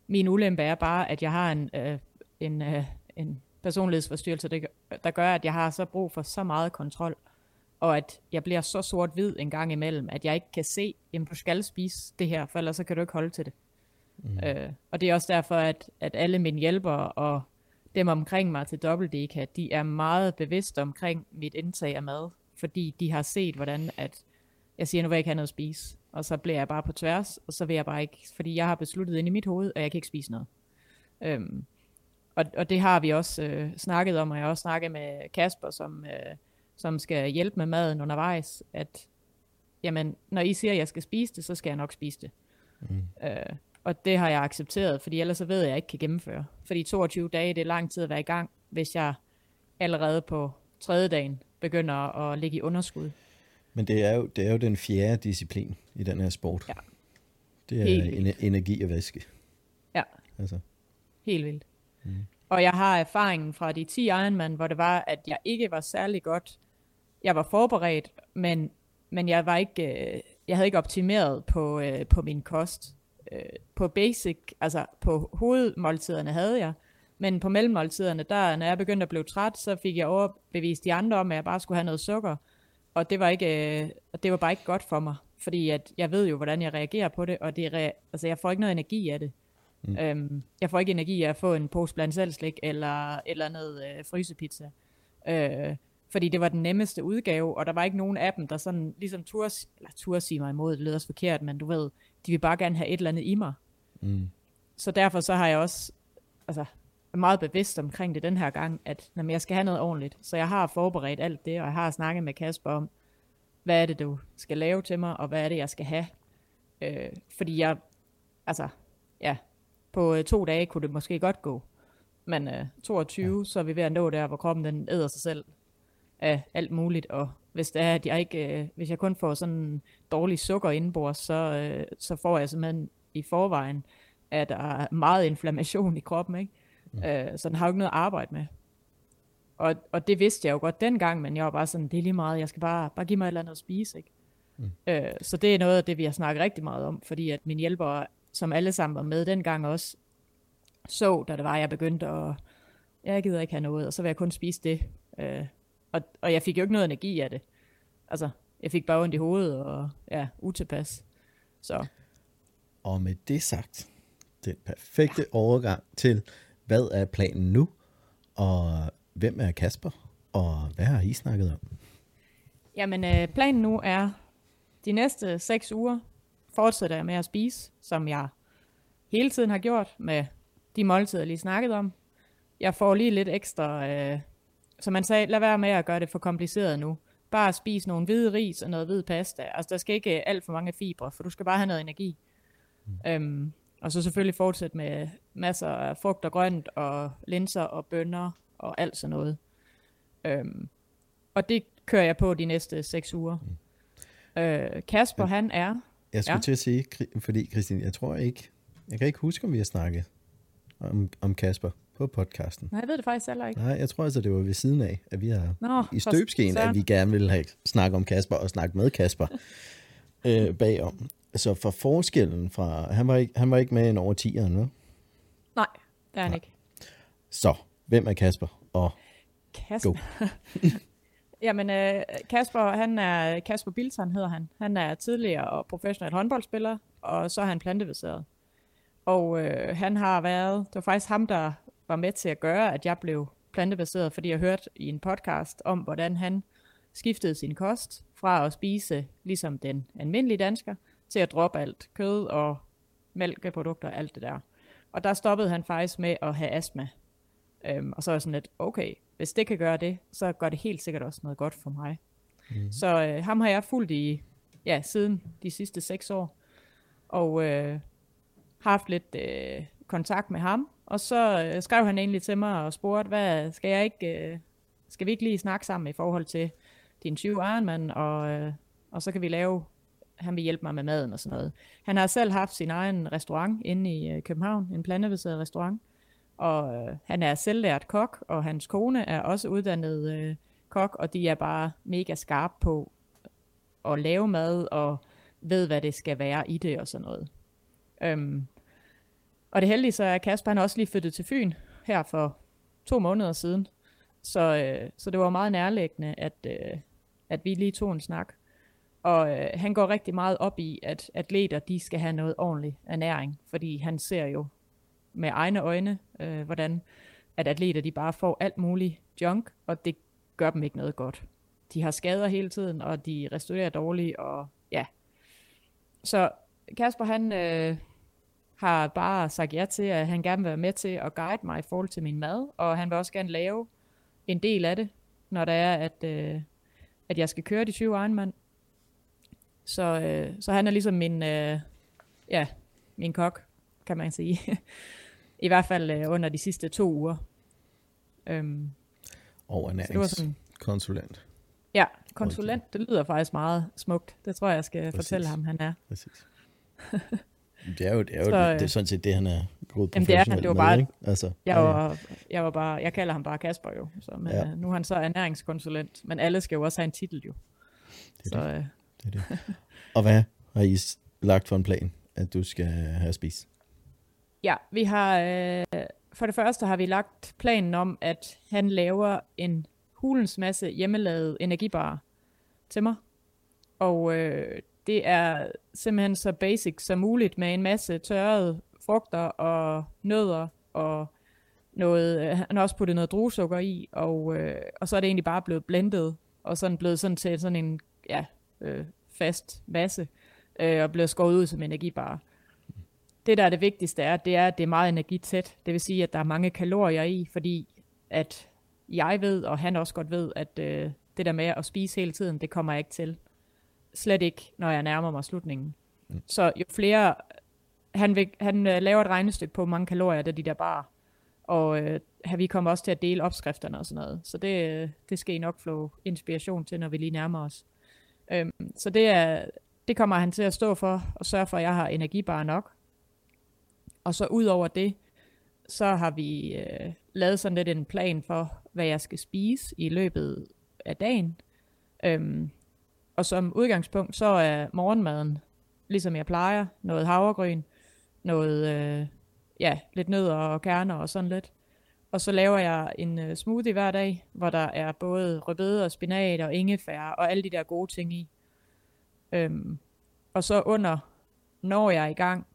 Min ulempe er bare, at jeg har en, øh, en, øh, en personlighedsforstyrrelse, der, der gør, at jeg har så brug for så meget kontrol, og at jeg bliver så sort-hvid en gang imellem, at jeg ikke kan se, at du skal spise det her, for ellers så kan du ikke holde til det. Mm. Øh, og det er også derfor, at, at alle mine hjælpere og dem omkring mig til WDK, de er meget bevidste omkring mit indtag af mad, fordi de har set, hvordan at jeg siger, nu vil jeg ikke have noget at spise, og så bliver jeg bare på tværs, og så vil jeg bare ikke, fordi jeg har besluttet ind i mit hoved, at jeg kan ikke spise noget. Øhm, og, og det har vi også øh, snakket om, og jeg har også snakket med Kasper, som, øh, som skal hjælpe med maden undervejs, at jamen, når I siger, at jeg skal spise det, så skal jeg nok spise det. Mm. Øh, og det har jeg accepteret, fordi ellers så ved jeg, at jeg ikke kan gennemføre. Fordi 22 dage, det er lang tid at være i gang, hvis jeg allerede på tredje dagen begynder at ligge i underskud. Men det er jo, det er jo den fjerde disciplin i den her sport. Ja. Det er en, energi og væske. Ja. Altså. Helt vildt. Mm. Og jeg har erfaringen fra de 10 Ironman, hvor det var, at jeg ikke var særlig godt. Jeg var forberedt, men, men jeg var ikke, øh, jeg havde ikke optimeret på, øh, på min kost øh, på basic, altså på hovedmåltiderne havde jeg, men på mellemmåltiderne, der når jeg begyndte at blive træt, så fik jeg overbevist de andre om, at jeg bare skulle have noget sukker, og det var ikke, øh, det var bare ikke godt for mig, fordi at jeg ved jo, hvordan jeg reagerer på det, og det re- altså jeg får ikke noget energi af det. Mm. Øhm, jeg får ikke energi af at få en pose blandt selv slik, eller eller noget øh, frysepizza. Øh, fordi det var den nemmeste udgave, og der var ikke nogen af dem, der sådan ligesom turde, eller turde sige mig imod, det lyder også forkert, men du ved, de vil bare gerne have et eller andet i mig. Mm. Så derfor så har jeg også altså, meget bevidst omkring det den her gang, at jamen, jeg skal have noget ordentligt. Så jeg har forberedt alt det, og jeg har snakket med Kasper om, hvad er det, du skal lave til mig, og hvad er det, jeg skal have. Øh, fordi jeg, altså, ja, på øh, to dage kunne det måske godt gå. Men øh, 22, ja. så er vi ved at nå der, hvor kroppen den æder sig selv af alt muligt, og hvis det er, at jeg ikke, øh, hvis jeg kun får sådan dårlig sukker indenbords, så, øh, så får jeg simpelthen i forvejen, at der er meget inflammation i kroppen, ikke? Mm. Øh, så den har jo ikke noget at arbejde med. Og, og det vidste jeg jo godt dengang, men jeg var bare sådan, det er lige meget, jeg skal bare, bare give mig et eller andet at spise, ikke? Mm. Øh, så det er noget af det, vi har snakket rigtig meget om, fordi at mine hjælpere, som alle sammen var med dengang også, så, da det var, jeg begyndte at, jeg gider ikke have noget, og så vil jeg kun spise det. Øh, og, og jeg fik jo ikke noget energi af det. Altså, jeg fik bare ondt i hovedet, og ja, utilpas. Så. Og med det sagt, den perfekte ja. overgang til, hvad er planen nu, og hvem er Kasper, og hvad har I snakket om? Jamen, øh, planen nu er, de næste seks uger fortsætter jeg med at spise, som jeg hele tiden har gjort med de måltider, jeg lige snakket om. Jeg får lige lidt ekstra, øh, så man sagde, lad være med at gøre det for kompliceret nu. Bare spis nogle hvide ris og noget hvid pasta. Altså, der skal ikke alt for mange fibre, for du skal bare have noget energi. Mm. Øhm, og så selvfølgelig fortsætte med masser af frugt og grønt, og linser og bønner, og alt sådan noget. Øhm, og det kører jeg på de næste seks uger. Mm. Øh, Kasper, ja. han er... Jeg skulle ja. til at sige, fordi Christine, jeg tror ikke, jeg kan ikke huske, om vi har snakket om, om Kasper på podcasten. Nej, jeg ved det faktisk heller ikke. Nej, jeg tror altså, det var ved siden af, at vi har Nå, i støbskeen, at vi gerne ville have snakket om Kasper og snakke med Kasper øh, bagom. Så for forskellen fra, han var ikke, han var ikke med en over 10'eren, vel? Nej, det er han Nej. ikke. Så, hvem er Kasper? Og Kasper? Jamen, øh, Kasper, han er, Kasper Bilton hedder han. Han er tidligere og professionel håndboldspiller, og så er han plantebaseret. Og øh, han har været, det var faktisk ham, der var med til at gøre, at jeg blev plantebaseret, fordi jeg hørte i en podcast om, hvordan han skiftede sin kost fra at spise ligesom den almindelige dansker, til at droppe alt kød og mælkeprodukter og alt det der. Og der stoppede han faktisk med at have astma. Øhm, og så er jeg sådan lidt, okay, hvis det kan gøre det, så gør det helt sikkert også noget godt for mig. Mm. Så øh, ham har jeg fulgt i, ja, siden de sidste seks år. Og øh, haft lidt øh, kontakt med ham, og så øh, skrev han egentlig til mig og spurgte, hvad skal jeg ikke, øh, skal vi ikke lige snakke sammen i forhold til din 20 Ironman, og, øh, og så kan vi lave, han vil hjælpe mig med maden og sådan noget. Han har selv haft sin egen restaurant inde i øh, København, en plantebaseret restaurant, og øh, han er selvlært kok, og hans kone er også uddannet øh, kok, og de er bare mega skarpe på at lave mad, og ved, hvad det skal være i det og sådan noget. Øhm, og det heldige så er, at Kasper han også lige flyttet til Fyn her for to måneder siden. Så, øh, så det var meget nærliggende, at, øh, at vi lige tog en snak. Og øh, han går rigtig meget op i, at atleter de skal have noget ordentlig ernæring, fordi han ser jo med egne øjne, øh, hvordan at atleter de bare får alt muligt junk, og det gør dem ikke noget godt. De har skader hele tiden, og de restaurerer dårligt, og ja. Så Kasper han, øh, har bare sagt ja til, at han gerne vil være med til at guide mig i forhold til min mad, og han vil også gerne lave en del af det, når det er, at, øh, at jeg skal køre de 20 Ironman. Så, øh, så han er ligesom min, øh, ja, min kok, kan man sige. I hvert fald øh, under de sidste to uger. Øhm, og ernæringskonsulent. Ja, konsulent, det lyder faktisk meget smukt. Det tror jeg, jeg skal Præcis. fortælle ham, han er. Præcis. Det er jo, det er jo så, det, det er sådan set det, han er gået på det er han, det var bare, ikke? Altså, jeg, var, jeg, var bare, jeg kalder ham bare Kasper jo, så, men ja. nu er han så ernæringskonsulent, men alle skal jo også have en titel jo. Det er, så, det. Øh. det, er det. Og hvad har I lagt for en plan, at du skal have spist? Ja, vi har, øh, for det første har vi lagt planen om, at han laver en hulens masse hjemmelavet energibar til mig. Og øh, det er simpelthen så basic som muligt med en masse tørrede frugter og nødder og noget, øh, han har også puttet noget druesukker i, og, øh, og så er det egentlig bare blevet blendet, og sådan blevet sådan til sådan en ja, øh, fast masse, øh, og blevet skåret ud som energibar. Det, der er det vigtigste, er, det er, at det er meget energitæt. Det vil sige, at der er mange kalorier i, fordi at jeg ved, og han også godt ved, at øh, det der med at spise hele tiden, det kommer jeg ikke til. Slet ikke, når jeg nærmer mig slutningen. Mm. Så jo flere, han, vil, han øh, laver et regnestykke på, hvor mange kalorier det er de der bare. Og øh, vi kommer også til at dele opskrifterne og sådan noget. Så det, øh, det skal I nok få inspiration til, når vi lige nærmer os. Øhm, så det, er, det kommer han til at stå for, og sørge for, at jeg har energibar nok. Og så ud over det, så har vi øh, lavet sådan lidt en plan for, hvad jeg skal spise i løbet af dagen. Øhm, og som udgangspunkt, så er morgenmaden, ligesom jeg plejer, noget havregryn, noget, øh, ja, lidt nødder og kerner og sådan lidt. Og så laver jeg en uh, smoothie hver dag, hvor der er både rødbede og spinat og ingefær og alle de der gode ting i. Øhm, og så under, når jeg er i gang,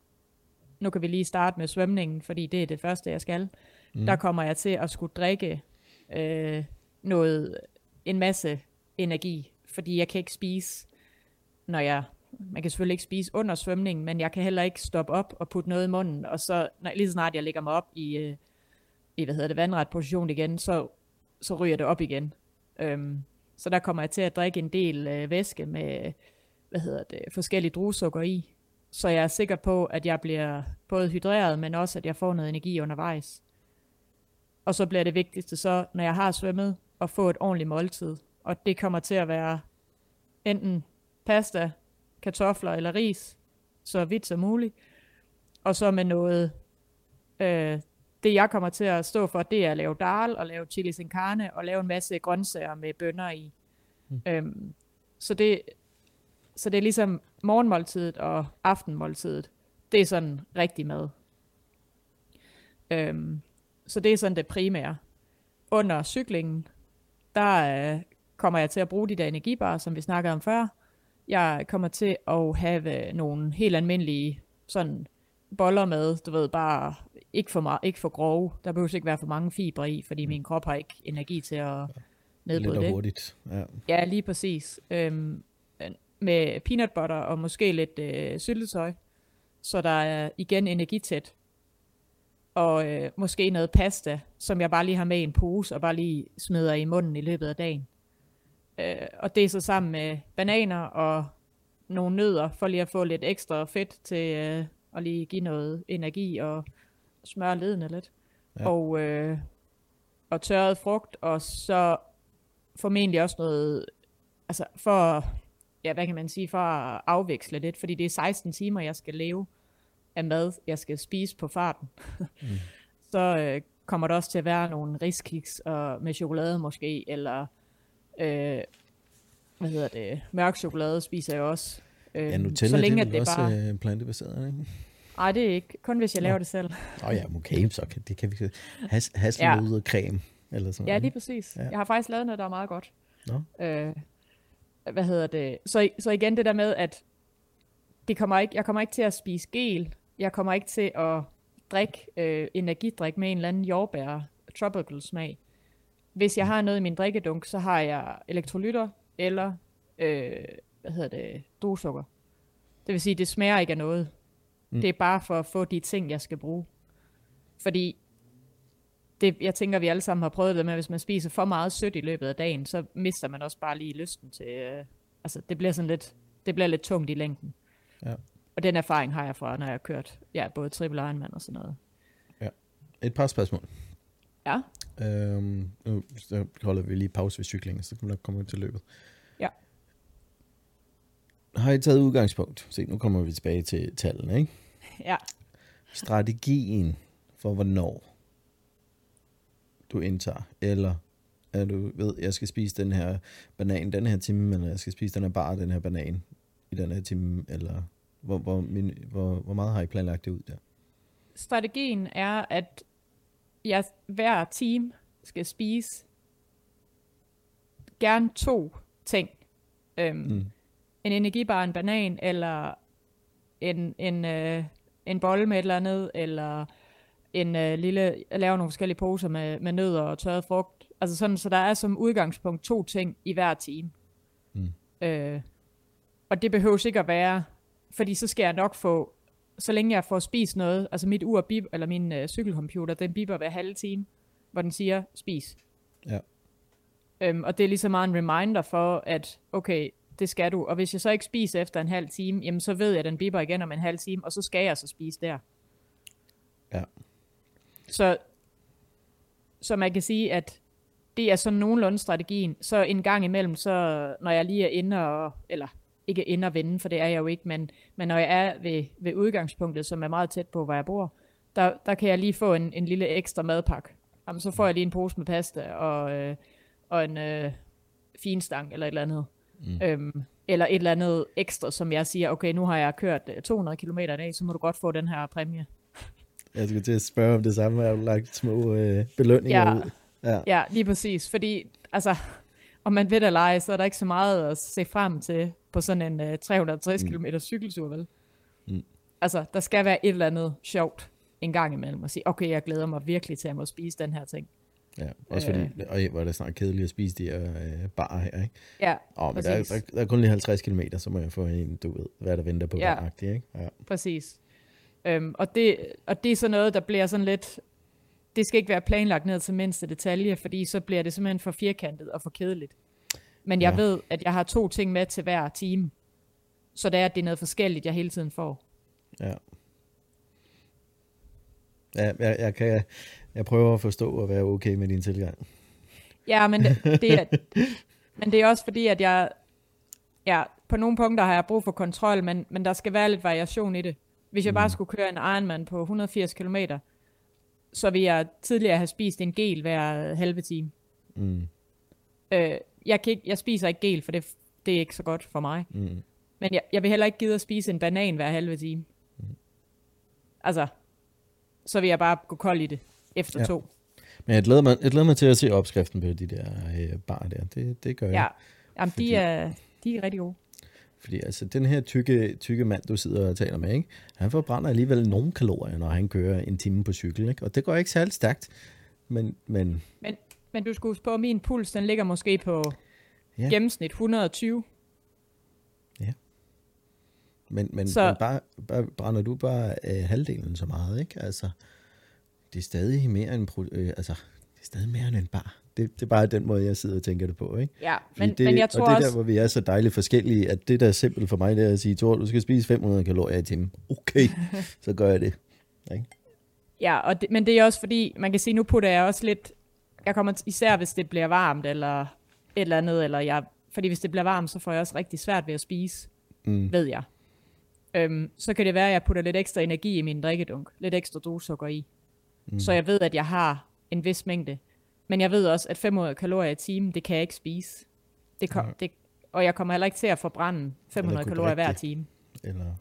nu kan vi lige starte med svømningen, fordi det er det første, jeg skal. Mm. Der kommer jeg til at skulle drikke øh, noget, en masse energi, fordi jeg kan ikke spise, når jeg, man kan selvfølgelig ikke spise under svømningen, men jeg kan heller ikke stoppe op og putte noget i munden, og så når, lige så snart jeg lægger mig op i, øh, i hvad hedder det, vandret position igen, så, så ryger det op igen. Øhm, så der kommer jeg til at drikke en del øh, væske med, hvad hedder det, forskellige druesukker i, så jeg er sikker på, at jeg bliver både hydreret, men også at jeg får noget energi undervejs. Og så bliver det vigtigste så, når jeg har svømmet, at få et ordentligt måltid. Og det kommer til at være enten pasta, kartofler eller ris, så vidt som muligt. Og så med noget, øh, det jeg kommer til at stå for, det er at lave dal og lave chili sin carne og lave en masse grøntsager med bønner i. Mm. Øhm, så, det, så det er ligesom morgenmåltidet og aftenmåltidet. Det er sådan rigtig mad. Øhm, så det er sådan det primære. Under cyklingen, der øh, kommer jeg til at bruge de der energibarer, som vi snakkede om før. Jeg kommer til at have nogle helt almindelige sådan boller med, du ved, bare ikke for, meget, ikke for grove. Der behøver ikke være for mange fibre i, fordi min krop har ikke energi til at nedbryde det. hurtigt. Ja. ja, lige præcis. Øhm, med peanut butter og måske lidt øh, syltetøj, så der er igen energitæt. Og øh, måske noget pasta, som jeg bare lige har med i en pose, og bare lige smider i munden i løbet af dagen. Øh, og det er så sammen med bananer og nogle nødder, for lige at få lidt ekstra fedt til øh, at lige give noget energi og smøre ledene lidt. Ja. Og, øh, og tørret frugt, og så formentlig også noget, altså for, ja, hvad kan man sige, for at afveksle lidt, fordi det er 16 timer, jeg skal leve af mad, jeg skal spise på farten. mm. Så øh, kommer der også til at være nogle riskiks og med chokolade måske, eller øh, hvad hedder det, mørk chokolade spiser jeg også. Øh, ja, Nutella, så længe, det er det også bare... Øh, plantebaseret, ikke? Nej, det er ikke. Kun hvis jeg laver ja. det selv. Åh oh, ja, okay, så kan, det kan vi... Has, hasselnød ja. creme, eller sådan Ja, lige præcis. Ja. Jeg har faktisk lavet noget, der er meget godt. Nå. Øh, hvad hedder det? Så, så igen det der med, at det kommer ikke, jeg kommer ikke til at spise gel. Jeg kommer ikke til at drikke øh, energidrik med en eller anden jordbær tropical smag. Hvis jeg har noget i min drikkedunk, så har jeg elektrolytter eller øh, hvad hedder det, druesukker. Det vil sige, det smager ikke af noget. Mm. Det er bare for at få de ting, jeg skal bruge. Fordi det, jeg tænker, vi alle sammen har prøvet det med, at hvis man spiser for meget sødt i løbet af dagen, så mister man også bare lige lysten til, øh, altså det bliver sådan lidt, det bliver lidt tungt i længden. Ja. Og den erfaring har jeg fra, når jeg har kørt ja, både triple Ironman og sådan noget. Ja. Et par spørgsmål. Ja. Øhm, nu så holder vi lige pause ved cyklingen, så kan vi nok komme til løbet. Ja. Har I taget udgangspunkt? Se, nu kommer vi tilbage til tallene, ikke? Ja. Strategien for hvornår du indtager, eller at du ved, jeg skal spise den her banan den her time, eller jeg skal spise den her bar den her banan i den her time, eller hvor, hvor, min, hvor, hvor meget har I planlagt det ud der? Strategien er, at jeg hver team skal spise gerne to ting. Øhm, mm. En energibar, en banan, eller en, en, øh, en bolle med et eller andet, eller en øh, lille, jeg laver nogle forskellige poser med, med nødder og tørret frugt. Altså sådan, så der er som udgangspunkt to ting i hver time. Mm. Øh, og det behøver ikke at være, fordi så skal jeg nok få, så længe jeg får spist noget, altså mit ur, bip, eller min øh, cykelcomputer, den biber hver halve time, hvor den siger, spis. Ja. Øhm, og det er lige så meget en reminder for, at okay, det skal du. Og hvis jeg så ikke spiser efter en halv time, jamen så ved jeg, at den biber igen om en halv time, og så skal jeg så spise der. Ja. Så, så man kan sige, at det er sådan nogenlunde strategien. Så en gang imellem, så når jeg lige er inde og, eller ikke inde og vende, for det er jeg jo ikke, men, men når jeg er ved, ved udgangspunktet, som er meget tæt på, hvor jeg bor, der, der kan jeg lige få en, en lille ekstra madpakke. Jamen, så får jeg lige en pose med pasta og, øh, og en øh, finstang eller et eller andet. Mm. Øhm, eller et eller andet ekstra, som jeg siger, okay, nu har jeg kørt øh, 200 km i dag, så må du godt få den her præmie. Jeg skulle til at spørge om det samme, har du lagt små øh, belønninger Ja. ud? Ja. Ja, lige præcis. Fordi, altså, om man ved det eller ej, så er der ikke så meget at se frem til på sådan en øh, 360 Mm. km cykeltur, vel? Mm. Altså, der skal være et eller andet sjovt en gang imellem, og sige, okay, jeg glæder mig virkelig til at må spise den her ting. ja. Også fordi, Øh. øh. hvor er det snart kedeligt at spise de her øh, bar her, ikke? Ja, Åh, men der, er- der, der, er kun lige 50 km, så må jeg få en, du ved, hvad der venter på Ja. hver ikke? Ja. præcis. Øhm, og, det, og det er sådan noget, der bliver sådan lidt, det skal ikke være planlagt ned til mindste detalje, fordi så bliver det simpelthen for firkantet og for kedeligt. Men jeg Ja. ved, at jeg har to ting med til hver time, så det er, at det er noget forskelligt, jeg hele tiden får. Ja. Ja, jeg, jeg, kan, jeg prøver at forstå og være okay med din tilgang. Ja, men det, det er, men det er også fordi, at jeg, ja, på nogle punkter har jeg brug for kontrol, men, men der skal være lidt variation i det. Hvis jeg bare skulle køre en Ironman på 180 km, så vil jeg tidligere have spist en gel hver halve time. Mm, Øh, jeg, kan ikke, jeg spiser ikke gel, for det, det er ikke så godt for mig. mm, Men jeg, jeg vil heller ikke gide at spise en banan hver halve time. Altså, så vil jeg bare gå kold i det efter Ja. to. Men jeg glæder, mig, jeg glæder mig til at se opskriften på de der øh, bar der. Det, det gør jeg. Ja, Jamen, Fordi- de, er, de er rigtig gode. Fordi altså, den her tykke, tykke mand, du sidder og taler med, ikke? han forbrænder alligevel nogle kalorier, når han kører en time på cykel. Ikke? Og det går ikke særlig stærkt. Men, men Men, men du huske på, at min puls, den ligger måske på Ja. ja. gennemsnit 120. Men, men, Så- men bare, bare, brænder du bare øh, halvdelen så meget, ikke? Altså, det er stadig mere end, øh, altså, det er stadig mere end en bar. Det, det er bare den måde, jeg sidder og tænker det på, ikke? Ja, Fordi men, det, men jeg tror og det også... der, hvor vi er så dejligt forskellige, at det der er simpelt for mig, det er at sige, Thor, du skal spise 500 kalorier i timen. Okay, så gør jeg det. Ikke? Ja, og det, men det er også fordi, man kan sige, nu putter jeg også lidt... Jeg kommer især, hvis det bliver varmt, eller et eller andet, eller jeg... Fordi hvis det bliver varmt, så får jeg også rigtig svært ved at spise, Mm. ved jeg. Øhm, så kan det være, at jeg putter lidt ekstra energi i min drikkedunk. Lidt ekstra drusukker i. Mm. Så jeg ved, at jeg har en vis mængde. Men jeg ved også, at 500 kalorier i timen, det kan jeg ikke spise. Det kom, det, og jeg kommer heller ikke til at forbrænde 500 kunne kalorier hver time. Eller...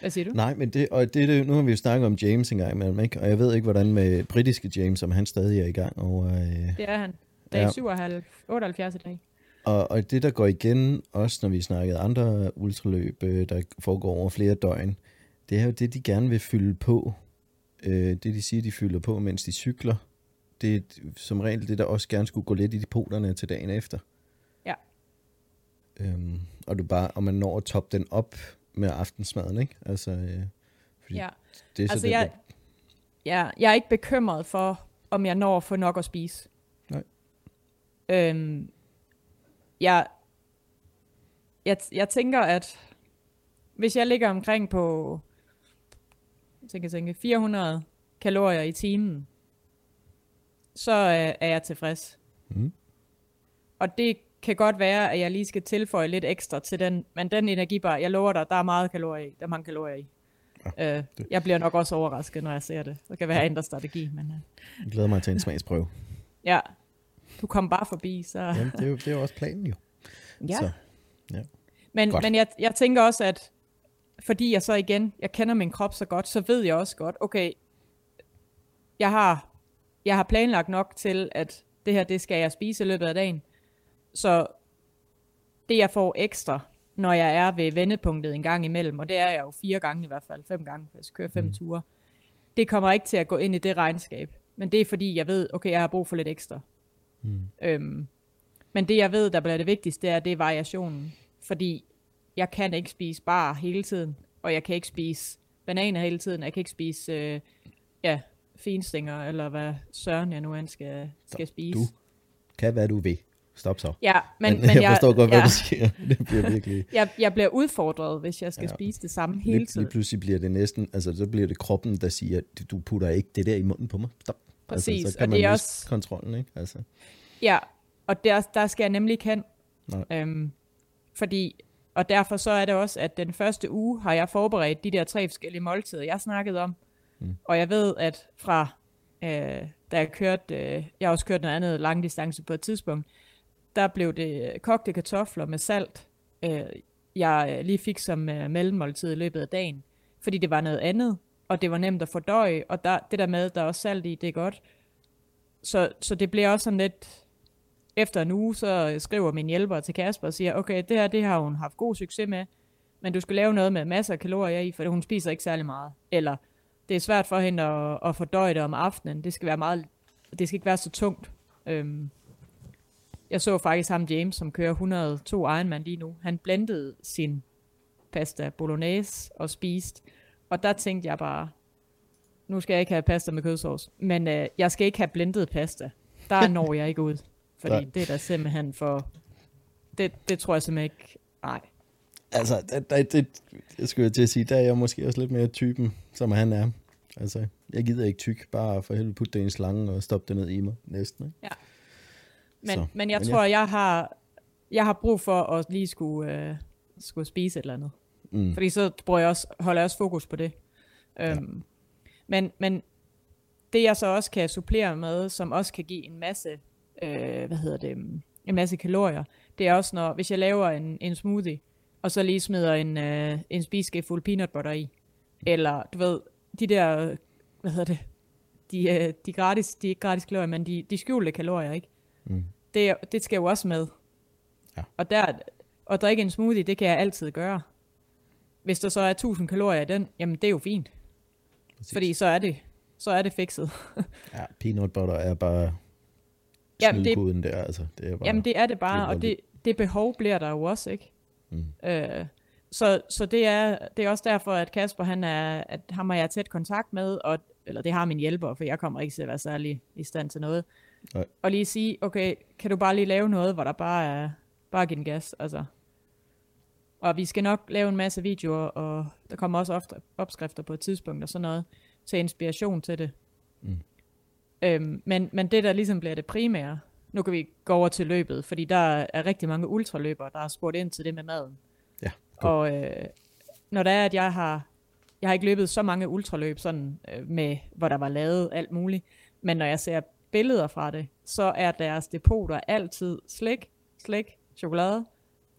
Hvad siger du? Nej, men det, og det, det, nu har vi jo snakket om James en gang imellem, ikke? Og jeg ved ikke, hvordan med britiske James, om han stadig er i gang. Og, øh, Det er han. Dag ja. 77, 78 i dag. Og, og det, der går igen, også når vi snakkede andre ultraløb, øh, der foregår over flere døgn, det er jo det, de gerne vil fylde på. Øh, det, de siger, de fylder på, mens de cykler. Det er som regel det, der også gerne skulle gå lidt i depoterne til dagen efter. Ja. Øhm, og, du bare, og man når at toppe den op med aftensmaden, ikke? Altså, øh, fordi Ja. det er så Altså, det, jeg, ja, jeg er ikke bekymret for, om jeg når at få nok at spise. Nej. Øhm, jeg, jeg, jeg tænker, at hvis jeg ligger omkring på jeg tænker, tænke, 400 kalorier i timen, så øh, er jeg tilfreds. Mm. Og det kan godt være, at jeg lige skal tilføje lidt ekstra til den, men den energibar, jeg lover dig, der er meget kalorier i. Der er mange kalorier i. Ja, øh, jeg bliver nok også overrasket, når jeg ser det. Så kan være, at ændre strategi, men øh, jeg glæder mig til en smagsprøve. ja, du kom bare forbi, så... Jamen, det er jo, det er jo også planen jo. Ja. Så, Men, Godt. men jeg, jeg tænker også, at fordi jeg så igen, jeg kender min krop så godt, så ved jeg også godt, okay, jeg har, jeg har planlagt nok til, at det her, det skal jeg spise i løbet af dagen. Så det jeg får ekstra, når jeg er ved vendepunktet en gang imellem, og det er jeg jo fire gange i hvert fald, fem gange, hvis jeg kører fem mm. ture, det kommer ikke til at gå ind i det regnskab. Men det er fordi, jeg ved, okay, jeg har brug for lidt ekstra. Mm. Øhm, men det jeg ved, der bliver det vigtigste, det er, det er variationen. Fordi jeg kan ikke spise bare hele tiden, og jeg kan ikke spise bananer hele tiden, jeg kan ikke spise øh, ja, finstinger, eller hvad søren jeg nu end skal, skal spise. Du kan, hvad du vil. Stop så. Ja, men, men, men jeg forstår godt, hvad ja, du siger. Det bliver virkelig... jeg, jeg bliver udfordret, hvis jeg skal Ja. spise det samme hele Lige, tiden. lige pludselig bliver det næsten, altså så bliver det kroppen, der siger, du putter ikke det der i munden på mig. Stop. Præcis, altså, så kan og man det er også- kontrollen, ikke? Altså, Ja, og der, der skal jeg nemlig ikke hen. Nej. Øhm, fordi, og derfor så er det også, at den første uge har jeg forberedt de der tre forskellige måltider, jeg snakkede om. Mm. Og jeg ved, at fra, øh, da jeg kørte, øh, jeg har også kørt noget andet langdistance på et tidspunkt, der blev det kogte kartofler med salt, øh, jeg øh, lige fik som øh, mellemmåltid i løbet af dagen. Fordi det var noget andet, og det var nemt at fordøje, og der, det der med, der er også salt i, det er godt. Så, så det bliver også sådan lidt, efter en uge, så skriver min hjælper til Kasper og siger, okay, det her, det har hun haft god succes med, men du skal lave noget med masser af kalorier i, for hun spiser ikke særlig meget. Eller det er svært for hende at, at fordøje det om aftenen. Det skal være meget, det skal ikke være så tungt. Øhm, jeg så faktisk ham James, som kører 102 Ironman lige nu. Han blendede sin pasta bolognese og spiste. Og der tænkte jeg bare, nu skal jeg ikke have pasta med kødsovs, men øh, jeg skal ikke have blendet pasta. Der når jeg ikke ud. Fordi Nej. det er da simpelthen for... Det, det tror jeg simpelthen ikke... Nej. Altså det, det, det, jeg skulle til at sige, der er jeg måske også lidt mere typen, som han er. Altså, jeg gider ikke tyk, bare for helvede putte det i en slange og stoppe det ned i mig næsten. Ikke? Men, Så, men jeg men tror, jeg har, jeg har brug for at lige skulle, øh, skulle spise et eller andet. Mm. Fordi så bruger jeg også, holder jeg også fokus på det. Øhm, men, men det jeg så også kan supplere med, som også kan give en masse, øh, hvad hedder det, en masse kalorier, det er også når, hvis jeg laver en, en smoothie, og så lige smider en, øh, en spiske fuld peanut butter i, eller du ved, de der, hvad hedder det, de, øh, de gratis, de er ikke gratis kalorier, men de, de skjulte kalorier, ikke? Mm. Det, det skal jo også med. Ja. Og der, at drikke en smoothie, det kan jeg altid gøre. Hvis der så er 1000 kalorier i den, jamen det er jo fint. Præcis. Fordi så er det, så er det fikset. Ja, peanut butter er bare Jamen, det- der, altså. Det er bare, Jamen det er det bare, det er og det, det behov bliver der jo også, ikke? Mm. Øh, så så det, er, det er også derfor, at Kasper, han er, at ham har jeg tæt kontakt med, og, eller det har min hjælper, for jeg kommer ikke til at være særlig i stand til noget. Nej. Og lige sige, okay, kan du bare lige lave noget, hvor der bare er, bare give den gas, altså. Og vi skal nok lave en masse videoer, og der kommer også ofte opskrifter på et tidspunkt og sådan noget, til inspiration til det. Mm. Øhm, men, men det, der ligesom bliver det primære, nu kan vi gå over til løbet, fordi der er rigtig mange ultraløbere, der har spurgt ind til det med maden. Ja, cool. Og øh, når det er, at jeg har, jeg har ikke løbet så mange ultraløb, sådan øh, med, hvor der var lavet alt muligt, men når jeg ser billeder fra det, så er deres depoter altid slik, slik, chokolade,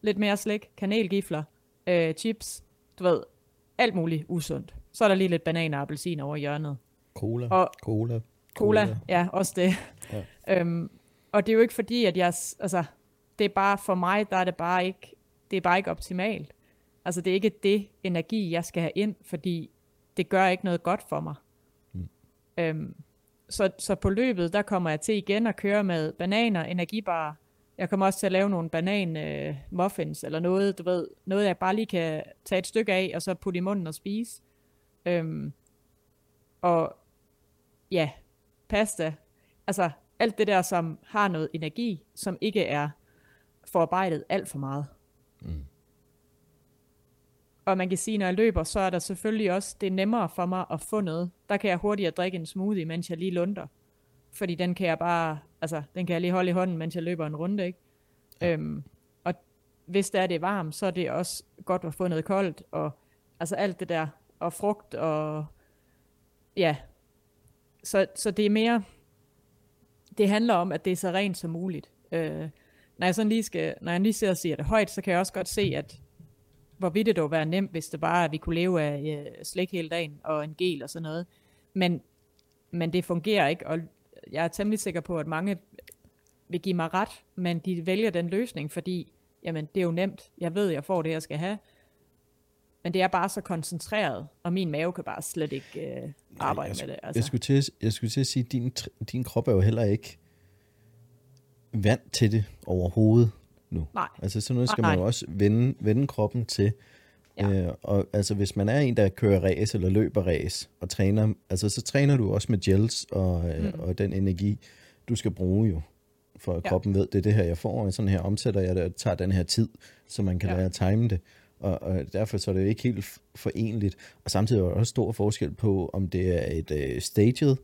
lidt mere slik, kanelgifler, øh, chips, du ved, alt muligt usundt. Så er der lige lidt banan og appelsin over hjørnet. Cola, Og- cola, Cola, Cola. ja, også det. Ja. Øhm, og det er jo ikke fordi, at jeg, altså, det er bare for mig, der er det bare ikke, det er bare ikke optimalt. Altså, det er ikke det energi, jeg skal have ind, fordi det gør ikke noget godt for mig. Mm. Øhm, så, så på løbet, der kommer jeg til igen at køre med bananer, energibar. Jeg kommer også til at lave nogle banan øh, muffins, eller noget, du ved, noget jeg bare lige kan tage et stykke af, og så putte i munden og spise. Øhm, og ja, pasta, altså alt det der, som har noget energi, som ikke er forarbejdet alt for meget. Mm. Og man kan sige, når jeg løber, så er der selvfølgelig også, det er nemmere for mig at få noget. Der kan jeg hurtigere drikke en smoothie, mens jeg lige lunder. Fordi den kan jeg bare, altså den kan jeg lige holde i hånden, mens jeg løber en runde, ikke? Ja. Øhm, og hvis det er det er varmt, så er det også godt at få noget koldt, og altså alt det der, og frugt, og ja. Så, så det er mere, det handler om, at det er så rent som muligt. Øh, når jeg sådan lige skal, når jeg lige sidder og siger det højt, så kan jeg også godt se, at hvor ville det dog være nemt, hvis det bare at vi kunne leve af øh, slik hele dagen, og en gel og sådan noget. Men, men det fungerer ikke, og jeg er temmelig sikker på, at mange vil give mig ret, men de vælger den løsning, fordi jamen det er jo nemt. Jeg ved, jeg får det, jeg skal have. Men det er bare så koncentreret, og min mave kan bare slet ikke øh, arbejde jeg, med det. Altså. Jeg, skulle til, jeg skulle til at sige, at din, din krop er jo heller ikke vant til det overhovedet nu. Nej. Altså sådan noget skal Nej, man jo også vende, vende kroppen til. Ja. Øh, og altså hvis man er en, der kører race eller løber race og træner, altså så træner du også med gels og, øh, mm. og den energi, du skal bruge jo. For at ja. kroppen ved, det er det her, jeg får, og sådan her omsætter jeg det, og tager den her tid, så man kan ja. lære at time det. Og, og derfor så er det jo ikke helt forenligt. Og samtidig er der også stor forskel på, om det er et øh, staged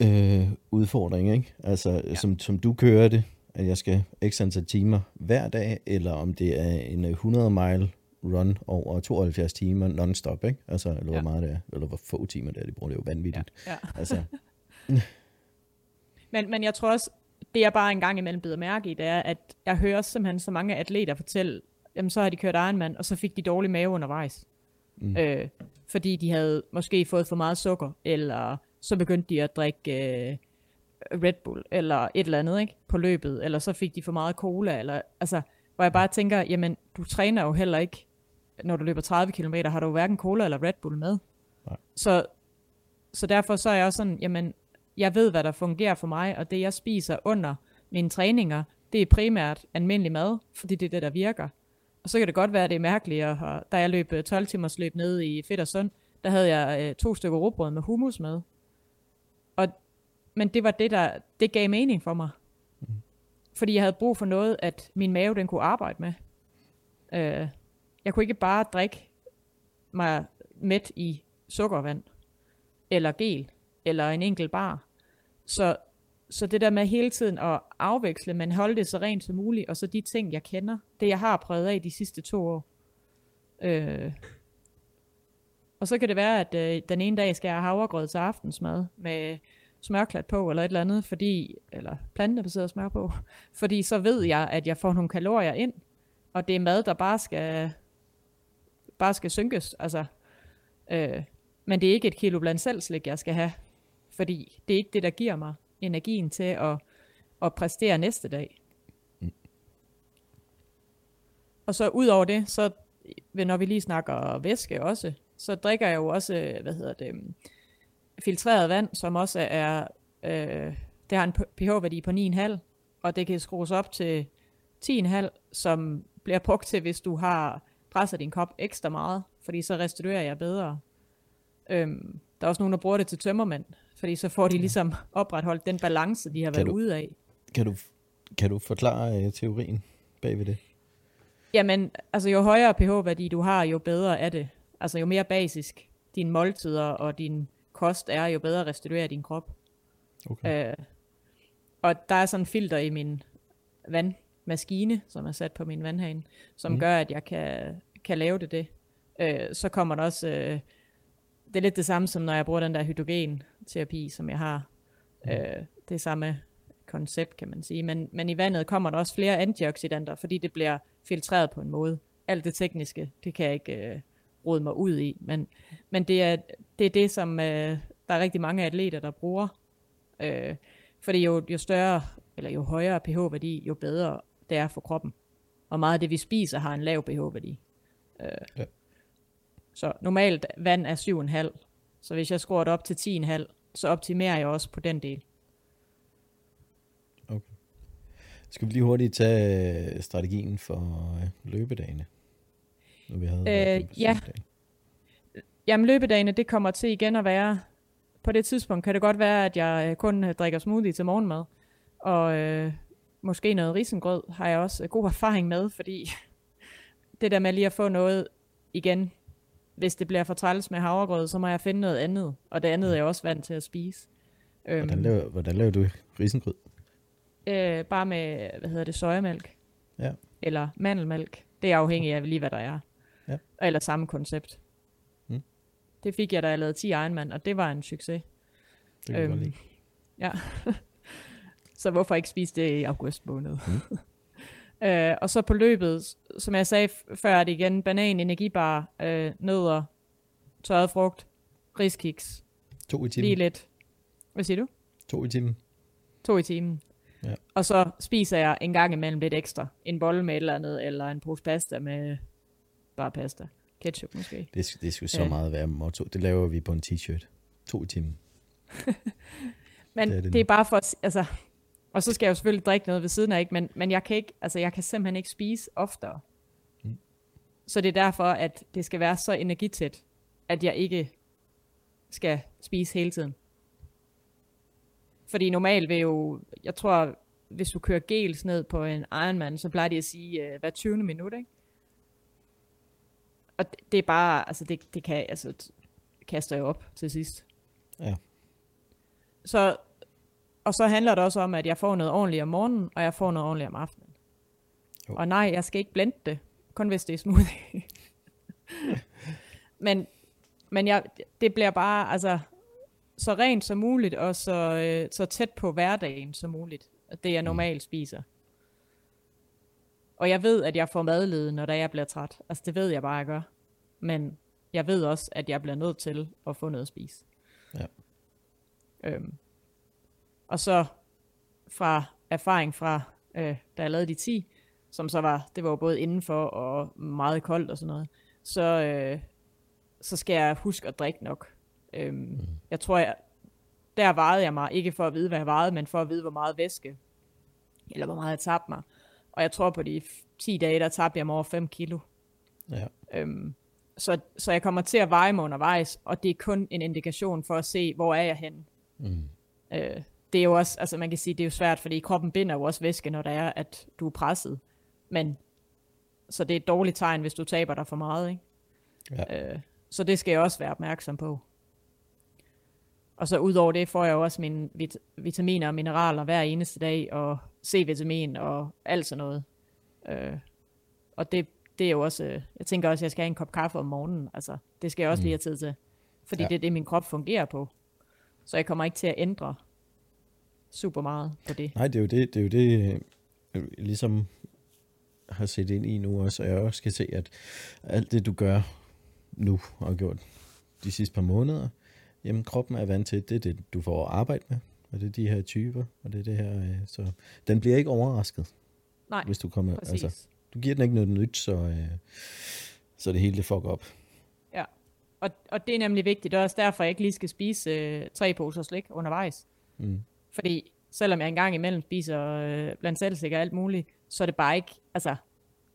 øh, udfordring, ikke? Altså, ja. som, som du kører det, at jeg skal x antal timer hver dag, eller om det er en 100 mile run over 72 timer non-stop, ikke? Altså, eller hvor ja. meget det er, eller hvor få timer det er, de bruger det jo vanvittigt. Ja. Ja. altså. men, men jeg tror også, det jeg bare en gang imellem bider mærke i, det er, at jeg hører simpelthen så mange atleter fortælle, jamen så har de kørt Ironman, og så fik de dårlig mave undervejs. Mm. Øh, fordi de havde måske fået for meget sukker, eller så begyndte de at drikke øh, Red Bull, eller et eller andet, ikke? På løbet, eller så fik de for meget cola, eller, altså, hvor jeg bare tænker, jamen, du træner jo heller ikke, når du løber 30 km, har du hverken cola eller Red Bull med. Nej. Så, så derfor så er jeg også sådan, jamen, jeg ved, hvad der fungerer for mig, og det jeg spiser under mine træninger, det er primært almindelig mad, fordi det er det, der virker. Og så kan det godt være, at det er mærkeligt, og da jeg løb 12 øh, timers løb ned i Fedt og Sund, der havde jeg øh, to stykker råbrød med hummus med. Og, men det var det, der det gav mening for mig. Mm. Fordi jeg havde brug for noget, at min mave den kunne arbejde med. Øh, jeg kunne ikke bare drikke mig midt i sukkervand, eller gel, eller en enkelt bar. Så så det der med hele tiden at afveksle, men holde det så rent som muligt, og så de ting, jeg kender, det jeg har prøvet af de sidste to år. Øh, og så kan det være, at øh, den ene dag skal jeg have havregrød til aftensmad med smørklat på, eller et eller andet, fordi, eller plantebaseret smør på, fordi så ved jeg, at jeg får nogle kalorier ind, og det er mad, der bare skal, bare skal synkes, altså, øh, men det er ikke et kilo blandt selv slik, jeg skal have, fordi det er ikke det, der giver mig energien til at, at præstere næste dag. Mm. Og så ud over det, så når vi lige snakker væske også, så drikker jeg jo også, hvad hedder det, filtreret vand, som også er, øh, det har en pH-værdi på 9,5, og det kan skrues op til 10,5, som bliver brugt til, hvis du har presset din kop ekstra meget, fordi så restituerer jeg bedre. Øhm, der er også nogen, der bruger det til tømmermænd, fordi så får de ligesom opretholdt den balance, de har kan været du, ude af. Kan du, kan du forklare uh, teorien bagved det? Jamen, altså jo højere pH-værdi du har, jo bedre er det. Altså jo mere basisk dine måltider og din kost er, jo bedre restituerer din krop. Okay. Øh, og der er sådan en filter i min vandmaskine, som er sat på min vandhane, som mm. gør, at jeg kan, kan lave det det. Øh, så kommer der også... Øh, det er lidt det samme som når jeg bruger den der hydrogenterapi, som jeg har. Mm. Øh, det samme koncept, kan man sige. Men, men i vandet kommer der også flere antioxidanter, fordi det bliver filtreret på en måde. Alt det tekniske, det kan jeg ikke øh, rode mig ud i. Men, men det, er, det er det, som øh, der er rigtig mange atleter, der bruger. Øh, fordi jo, jo større, eller jo højere pH-værdi, jo bedre det er for kroppen. Og meget af det, vi spiser, har en lav pH-værdi. Øh, ja. Så normalt vand er 7,5. Så hvis jeg skruer det op til 10,5, så optimerer jeg også på den del. Okay. Skal vi lige hurtigt tage øh, strategien for øh, løbedagene? Når vi havde øh, ja. Jamen løbedagene, det kommer til igen at være, på det tidspunkt kan det godt være, at jeg øh, kun drikker smoothie til morgenmad. Og øh, måske noget risengrød har jeg også god erfaring med, fordi det der med lige at få noget igen hvis det bliver for træls med havregrød, så må jeg finde noget andet. Og det andet er jeg også vant til at spise. Hvordan øhm. laver, hvordan laver du risengrød? Øh, bare med, hvad hedder det, sojamælk. Ja. Eller mandelmælk. Det er afhængigt af lige, hvad der er. Ja. Eller samme koncept. Mm. Det fik jeg, da jeg lavede 10 Ironman, og det var en succes. Det kan øhm, lide. Ja. så hvorfor ikke spise det i august måned? Mm. Øh, og så på løbet, som jeg sagde før, er det igen banan, energibar, øh, nødder, tørret frugt, riskiks. To i timen. Lige lidt. Hvad siger du? To i timen. To i timen. Ja. Og så spiser jeg en gang imellem lidt ekstra. En bolle med et eller andet, eller en pose pasta med bare pasta. Ketchup måske. Det, det skulle så Ja. meget være motto. Det laver vi på en t-shirt. To i timen. Men Det er det, det er bare for at, altså, og så skal jeg jo selvfølgelig drikke noget ved siden af, ikke? Men, men jeg kan ikke, altså jeg kan simpelthen ikke spise oftere. Mm. Så det er derfor, at det skal være så energitæt, at jeg ikke skal spise hele tiden. Fordi normalt vil jo, jeg tror, hvis du kører gels ned på en Ironman, så plejer de at sige uh, hver 20. minut, ikke? Og det, det er bare, altså det, det kan, altså, t- kaster jeg op til sidst. Ja. Så, og så handler det også om, at jeg får noget ordentligt om morgenen, og jeg får noget ordentligt om aftenen. Jo. Og nej, jeg skal ikke blende det, kun hvis det er smoothie. men men jeg, det bliver bare altså, så rent som muligt, og så, øh, så tæt på hverdagen som muligt. Det jeg normalt spiser. Og jeg ved, at jeg får madlede, når jeg bliver træt. Altså det ved jeg bare, jeg gør. Men jeg ved også, at jeg bliver nødt til at få noget at spise. Ja. Øhm. Og så fra erfaring fra, øh, da jeg lavede de 10, som så var, det var jo både indenfor og meget koldt og sådan noget, så, øh, så skal jeg huske at drikke nok. Øhm, mm. Jeg tror, jeg, der vejede jeg mig, ikke for at vide, hvad jeg vejede, men for at vide, hvor meget væske, eller hvor meget jeg tabte mig. Og jeg tror, på de f- 10 dage, der tabte jeg mig over 5 kilo. Ja. Øhm, så, så jeg kommer til at veje mig undervejs, og det er kun en indikation for at se, hvor er jeg henne. Mm. Øh, det er jo også, altså man kan sige, det er jo svært, fordi kroppen binder jo også væske, når det er, at du er presset. Men, så det er et dårligt tegn, hvis du taber dig for meget, ikke? Ja. Øh, så det skal jeg også være opmærksom på. Og så udover det får jeg jo også mine vit- vitaminer og mineraler hver eneste dag, og C-vitamin og alt sådan noget. Øh, og det, det er jo også, øh, jeg tænker også, at jeg skal have en kop kaffe om morgenen. Altså, det skal jeg også Mm. lige have tid til. Fordi ja. det er det, min krop fungerer på. Så jeg kommer ikke til at ændre super meget på det. Nej, det er jo det, det, er jo det øh, ligesom har set ind i nu også, og jeg også skal se, at alt det, du gør nu og har gjort de sidste par måneder, jamen kroppen er vant til, det er det, du får at arbejde med, og det er de her typer, og det er det her, øh, så den bliver ikke overrasket, Nej, hvis du kommer, præcis. altså, du giver den ikke noget nyt, så, øh, så det hele det fucker op. Og, og det er nemlig vigtigt. Det er også derfor, jeg ikke lige skal spise øh, tre poser slik undervejs. Mm. Fordi selvom jeg engang imellem spiser øh, blandt selv og alt muligt, så er det bare ikke, altså,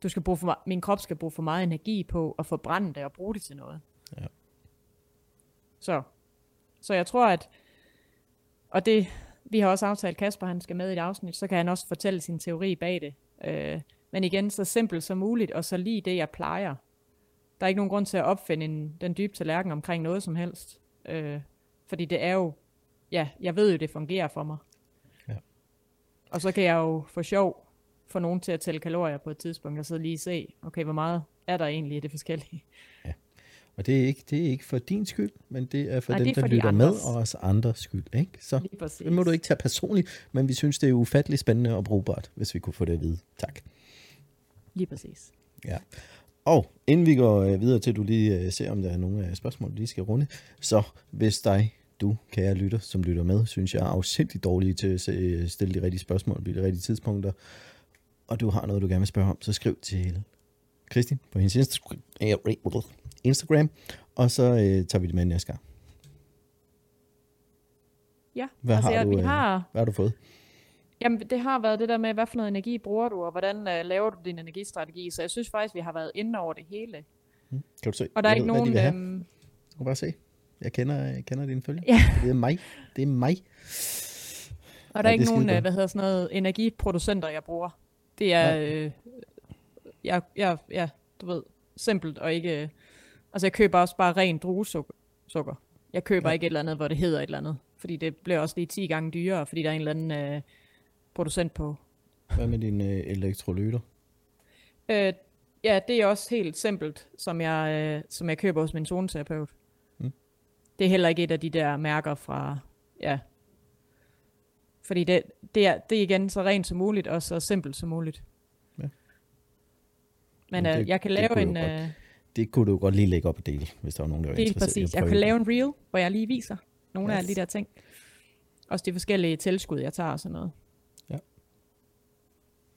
du skal bruge for, me- min krop skal bruge for meget energi på at forbrænde det og bruge det til noget. Ja. Så, så jeg tror, at, og det, vi har også aftalt, Kasper han skal med i et afsnit, så kan han også fortælle sin teori bag det. Øh, men igen, så simpelt som muligt, og så lige det, jeg plejer. Der er ikke nogen grund til at opfinde en, den dybe tallerken omkring noget som helst. Øh, fordi det er jo, ja, jeg ved jo, det fungerer for mig. Ja. Og så kan jeg jo få sjov få nogen til at tælle kalorier på et tidspunkt, og så lige se, okay, hvor meget er der egentlig i det forskellige. Og det er, ikke, det er ikke for din skyld, men det er for Nej, dem, er der for de lytter med, andres. og os andres skyld. Ikke? Så det må du ikke tage personligt, men vi synes, det er ufattelig spændende og brugbart, hvis vi kunne få det at vide. Tak. Lige præcis. Ja. Og inden vi går øh, videre til, at du lige øh, ser, om der er nogle øh, spørgsmål, du lige skal runde, så hvis dig, du, kære lytter, som lytter med, synes jeg er afsindig dårlig til at se- stille de rigtige spørgsmål på de rigtige tidspunkter, og du har noget, du gerne vil spørge om, så skriv til Kristin på hendes Insta- Instagram, og så øh, tager vi det med næste gang. Ja, Hvad altså har jeg, du, vi øh, har, Hvad har du fået? jamen det har været det der med, hvad for noget energi bruger du, og hvordan uh, laver du din energistrategi, så jeg synes faktisk, vi har været inde over det hele. Hmm? Kan du se? Og der er Jeg ikke ved, hvad de nogen, vil have. øhm, Du kan bare se. Jeg kender, jeg kender dine følge. Ja. Det er mig. Det er mig. og der er ikke nogen, øh, hvad hedder sådan noget, energiproducenter, jeg bruger. Det er, Nej. øh, jeg, jeg, ja, du ved, simpelt og ikke, øh, altså jeg køber også bare ren druesukker. Sukker. Jeg køber Ja. ikke et eller andet, hvor det hedder et eller andet, fordi det bliver også lige 10 gange dyrere, fordi der er en eller anden øh, producent på. Hvad med dine øh, elektrolytter? Øh, ja, det er også helt simpelt, som jeg, øh, som jeg køber hos min zoneterapeut. Det er heller ikke et af de der mærker fra, ja. Fordi det, det, er, det er igen så rent som muligt, og så simpelt som muligt. Ja. Men øh, det- jeg kan det lave en, godt øh, Det kunne du godt lige lægge op og dele, hvis der var nogen, der var det er interesseret i præcis, at jeg prøve kan det. lave en reel, hvor jeg lige viser nogle af Yes. alle de der ting. Også de forskellige tilskud, jeg tager og sådan noget.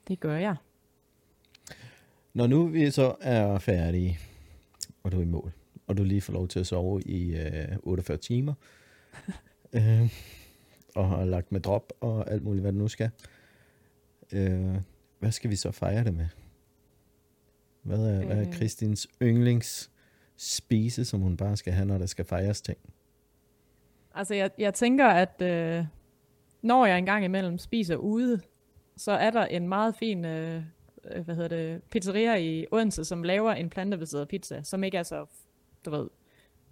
Det gør jeg. Når nu vi så er færdige, og du er i mål, og du lige får lov til at sove i øh, 48 timer, øh, og har lagt med drop og alt muligt, hvad du nu skal, øh, hvad skal vi så fejre det med? Hvad er, øh. hvad er Øh. Kristins yndlings spise, som hun bare skal have, når der skal fejres ting? Altså, jeg, jeg tænker, at øh, når jeg engang imellem spiser ude, så er der en meget fin øh, øh, hvad hedder det, pizzeria i Odense, som laver en plantebaseret pizza, som ikke er så, du ved,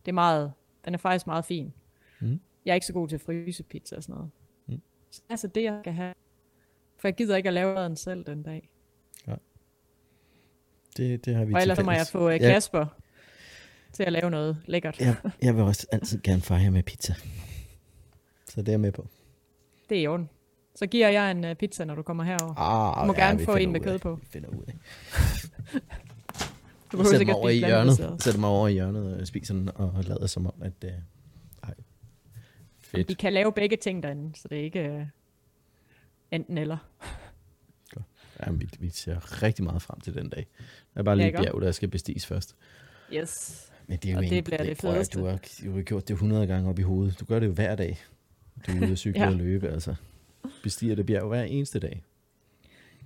det er meget, den er faktisk meget fin. Mm. Jeg er ikke så god til at fryse pizza og sådan noget. Mm. Så det er altså det, jeg skal have. For jeg gider ikke at lave den selv den dag. Det, det har vi Og ellers må jeg få Ja. Kasper til at lave noget lækkert. Jeg, jeg vil også altid gerne fejre med pizza. Så det er jeg med på. Det er i orden. Så giver jeg en uh, pizza, når du kommer herover. Ah, Du må gerne vi få en med kød på. Vi finder ud af. Du behøver sætter mig over i hjørnet, sætter mig over i hjørnet og spiser den, og lader som om, at... Øh, ej, fedt. Vi kan lave begge ting derinde, så det er ikke uh, enten eller. Ja, vi, vi ser rigtig meget frem til den dag. Der er bare lige et bjerg, der skal bestiges først. Yes. Men det er jo Og en- det bliver det at- fedeste. Du har, du har gjort det 100 gange op i hovedet. Du gør det jo hver dag. Du er ude at cykle Ja. og løbe, altså. Bestiger det bjerg hver eneste dag.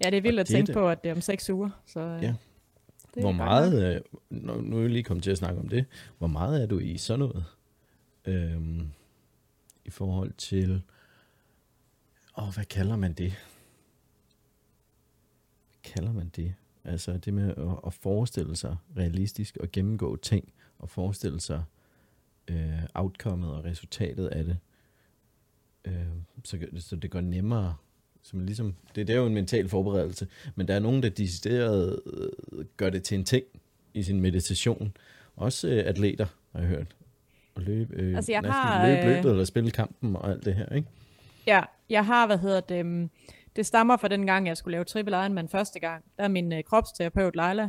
Ja, det er vildt Og at det tænke det. på, at det er om seks uger. Så, uh, Ja. Det Hvor meget, øh, nu, nu er jeg lige kommet til at snakke om det, hvor meget er du i sådan noget? Øhm, I forhold til, åh, hvad kalder man det? Hvad kalder man det? Altså det med at, at forestille sig realistisk og gennemgå ting, og forestille sig øh, outcomet og resultatet af det. Øh, så, så det går nemmere. Som ligesom, det, det er jo en mental forberedelse, men der er nogen, der decideret øh, gør det til en ting i sin meditation. Også øh, atleter, har jeg hørt. Og løbe, øh, Altså, jeg næsten har, løbe øh, løbet eller spille kampen og alt det her, ikke? Ja, jeg har, hvad hedder det, um, det stammer fra den gang, jeg skulle lave triple Ironman første gang. Der er min uh, kropsterapeut, Leila,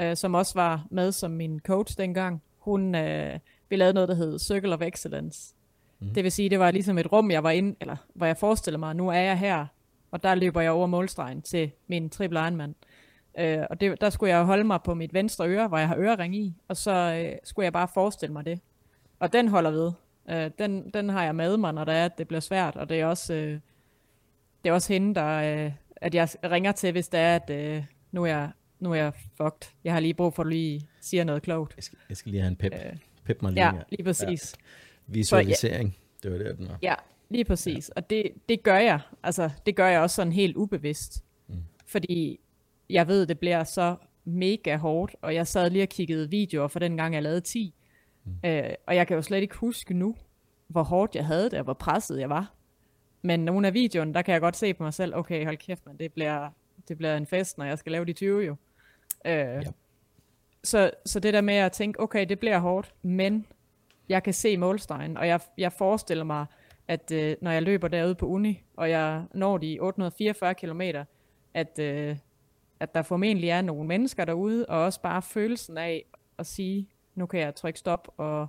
uh, som også var med som min coach dengang. Hun, uh, vi lavede noget, der hed Circle of Excellence. Mm. Det vil sige, det var ligesom et rum, jeg var inde, eller hvor jeg forestiller mig, nu er jeg her, og der løber jeg over målstregen til min triple Ironman. Uh, og det, der skulle jeg holde mig på mit venstre øre, hvor jeg har ørering i, og så uh, skulle jeg bare forestille mig det. Og den holder ved. Øh, den, den har jeg med mig, når det er, at det bliver svært, og det er også, øh, det er også hende, der, øh, at jeg ringer til, hvis det er, at øh, nu, er jeg, nu er jeg fucked. Jeg har lige brug for, at du lige siger noget klogt. Jeg skal, jeg skal lige have en pep. Øh, Pep mig lige ja, her. lige præcis. Visualisering. Det var det, den var. Ja, lige præcis. Og det, det gør jeg. Altså, det gør jeg også sådan helt ubevidst. Mm. Fordi jeg ved, det bliver så mega hårdt, og jeg sad lige og kiggede videoer fra den gang, jeg lavede 10. Mm. Øh, og jeg kan jo slet ikke huske nu, hvor hårdt jeg havde det, og hvor presset jeg var. Men nogle af videoerne, der kan jeg godt se på mig selv, okay, hold kæft, man, det bliver, det bliver en fest, når jeg skal lave de 20 jo. Øh, ja. så, så det der med at tænke, okay, det bliver hårdt, men jeg kan se målstregen, og jeg, jeg forestiller mig, at øh, når jeg løber derude på uni, og jeg når de 844 km, at, øh, at der formentlig er nogle mennesker derude, og også bare følelsen af at sige, nu kan jeg trykke stop, og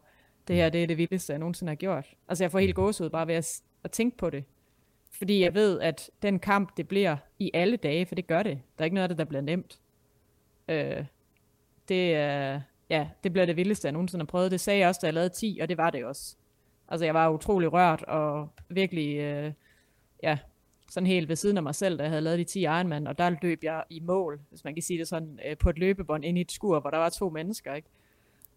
det her det er det vildeste, jeg nogensinde har gjort. Altså jeg får helt gåsehud bare ved at, at tænke på det. Fordi jeg ved, at den kamp, det bliver i alle dage, for det gør det. Der er ikke noget af det, der bliver nemt. Øh, det, er, ja, det bliver det vildeste, jeg nogensinde har prøvet. Det sagde jeg også, da jeg lavede 10, og det var det også. Altså, jeg var utrolig rørt, og virkelig, øh, ja, sådan helt ved siden af mig selv, da jeg havde lavet de 10 Ironman, og der løb jeg i mål, hvis man kan sige det sådan, øh, på et løbebånd ind i et skur, hvor der var to mennesker, ikke?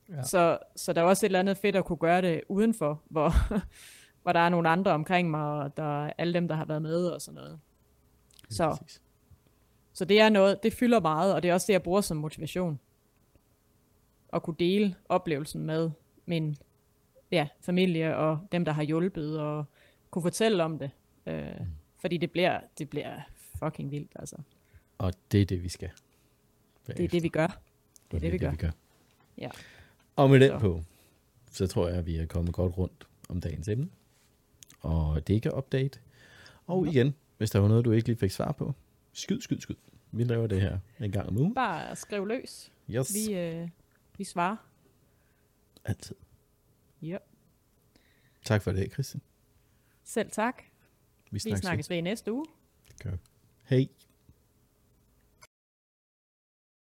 Ja. Så, så der var også et eller andet fedt at kunne gøre det udenfor, hvor, hvor der er nogle andre omkring mig, og der er alle dem, der har været med og sådan noget. Så, Præcis. så det er noget, det fylder meget, og det er også det, jeg bruger som motivation. At kunne dele oplevelsen med min ja, familie og dem, der har hjulpet, og kunne fortælle om det. Øh, fordi det bliver, det bliver fucking vildt, altså. Og det er det, vi skal. Det er det, vi gør. Det er det, vi gør. vi gør. Ja. Og med den på, så tror jeg, at vi er kommet godt rundt om dagens emne. Og det ikke update. Og igen, hvis der var noget, du ikke lige fik svar på, skyd, skyd, skyd. Vi laver det her en gang om ugen. Bare skriv løs. Yes. Vi, øh, vi svarer. Altid. Ja. Tak for det, Christian. Selv tak. Vi Vi snakkes. snakkes ved næste uge. ved. Hej.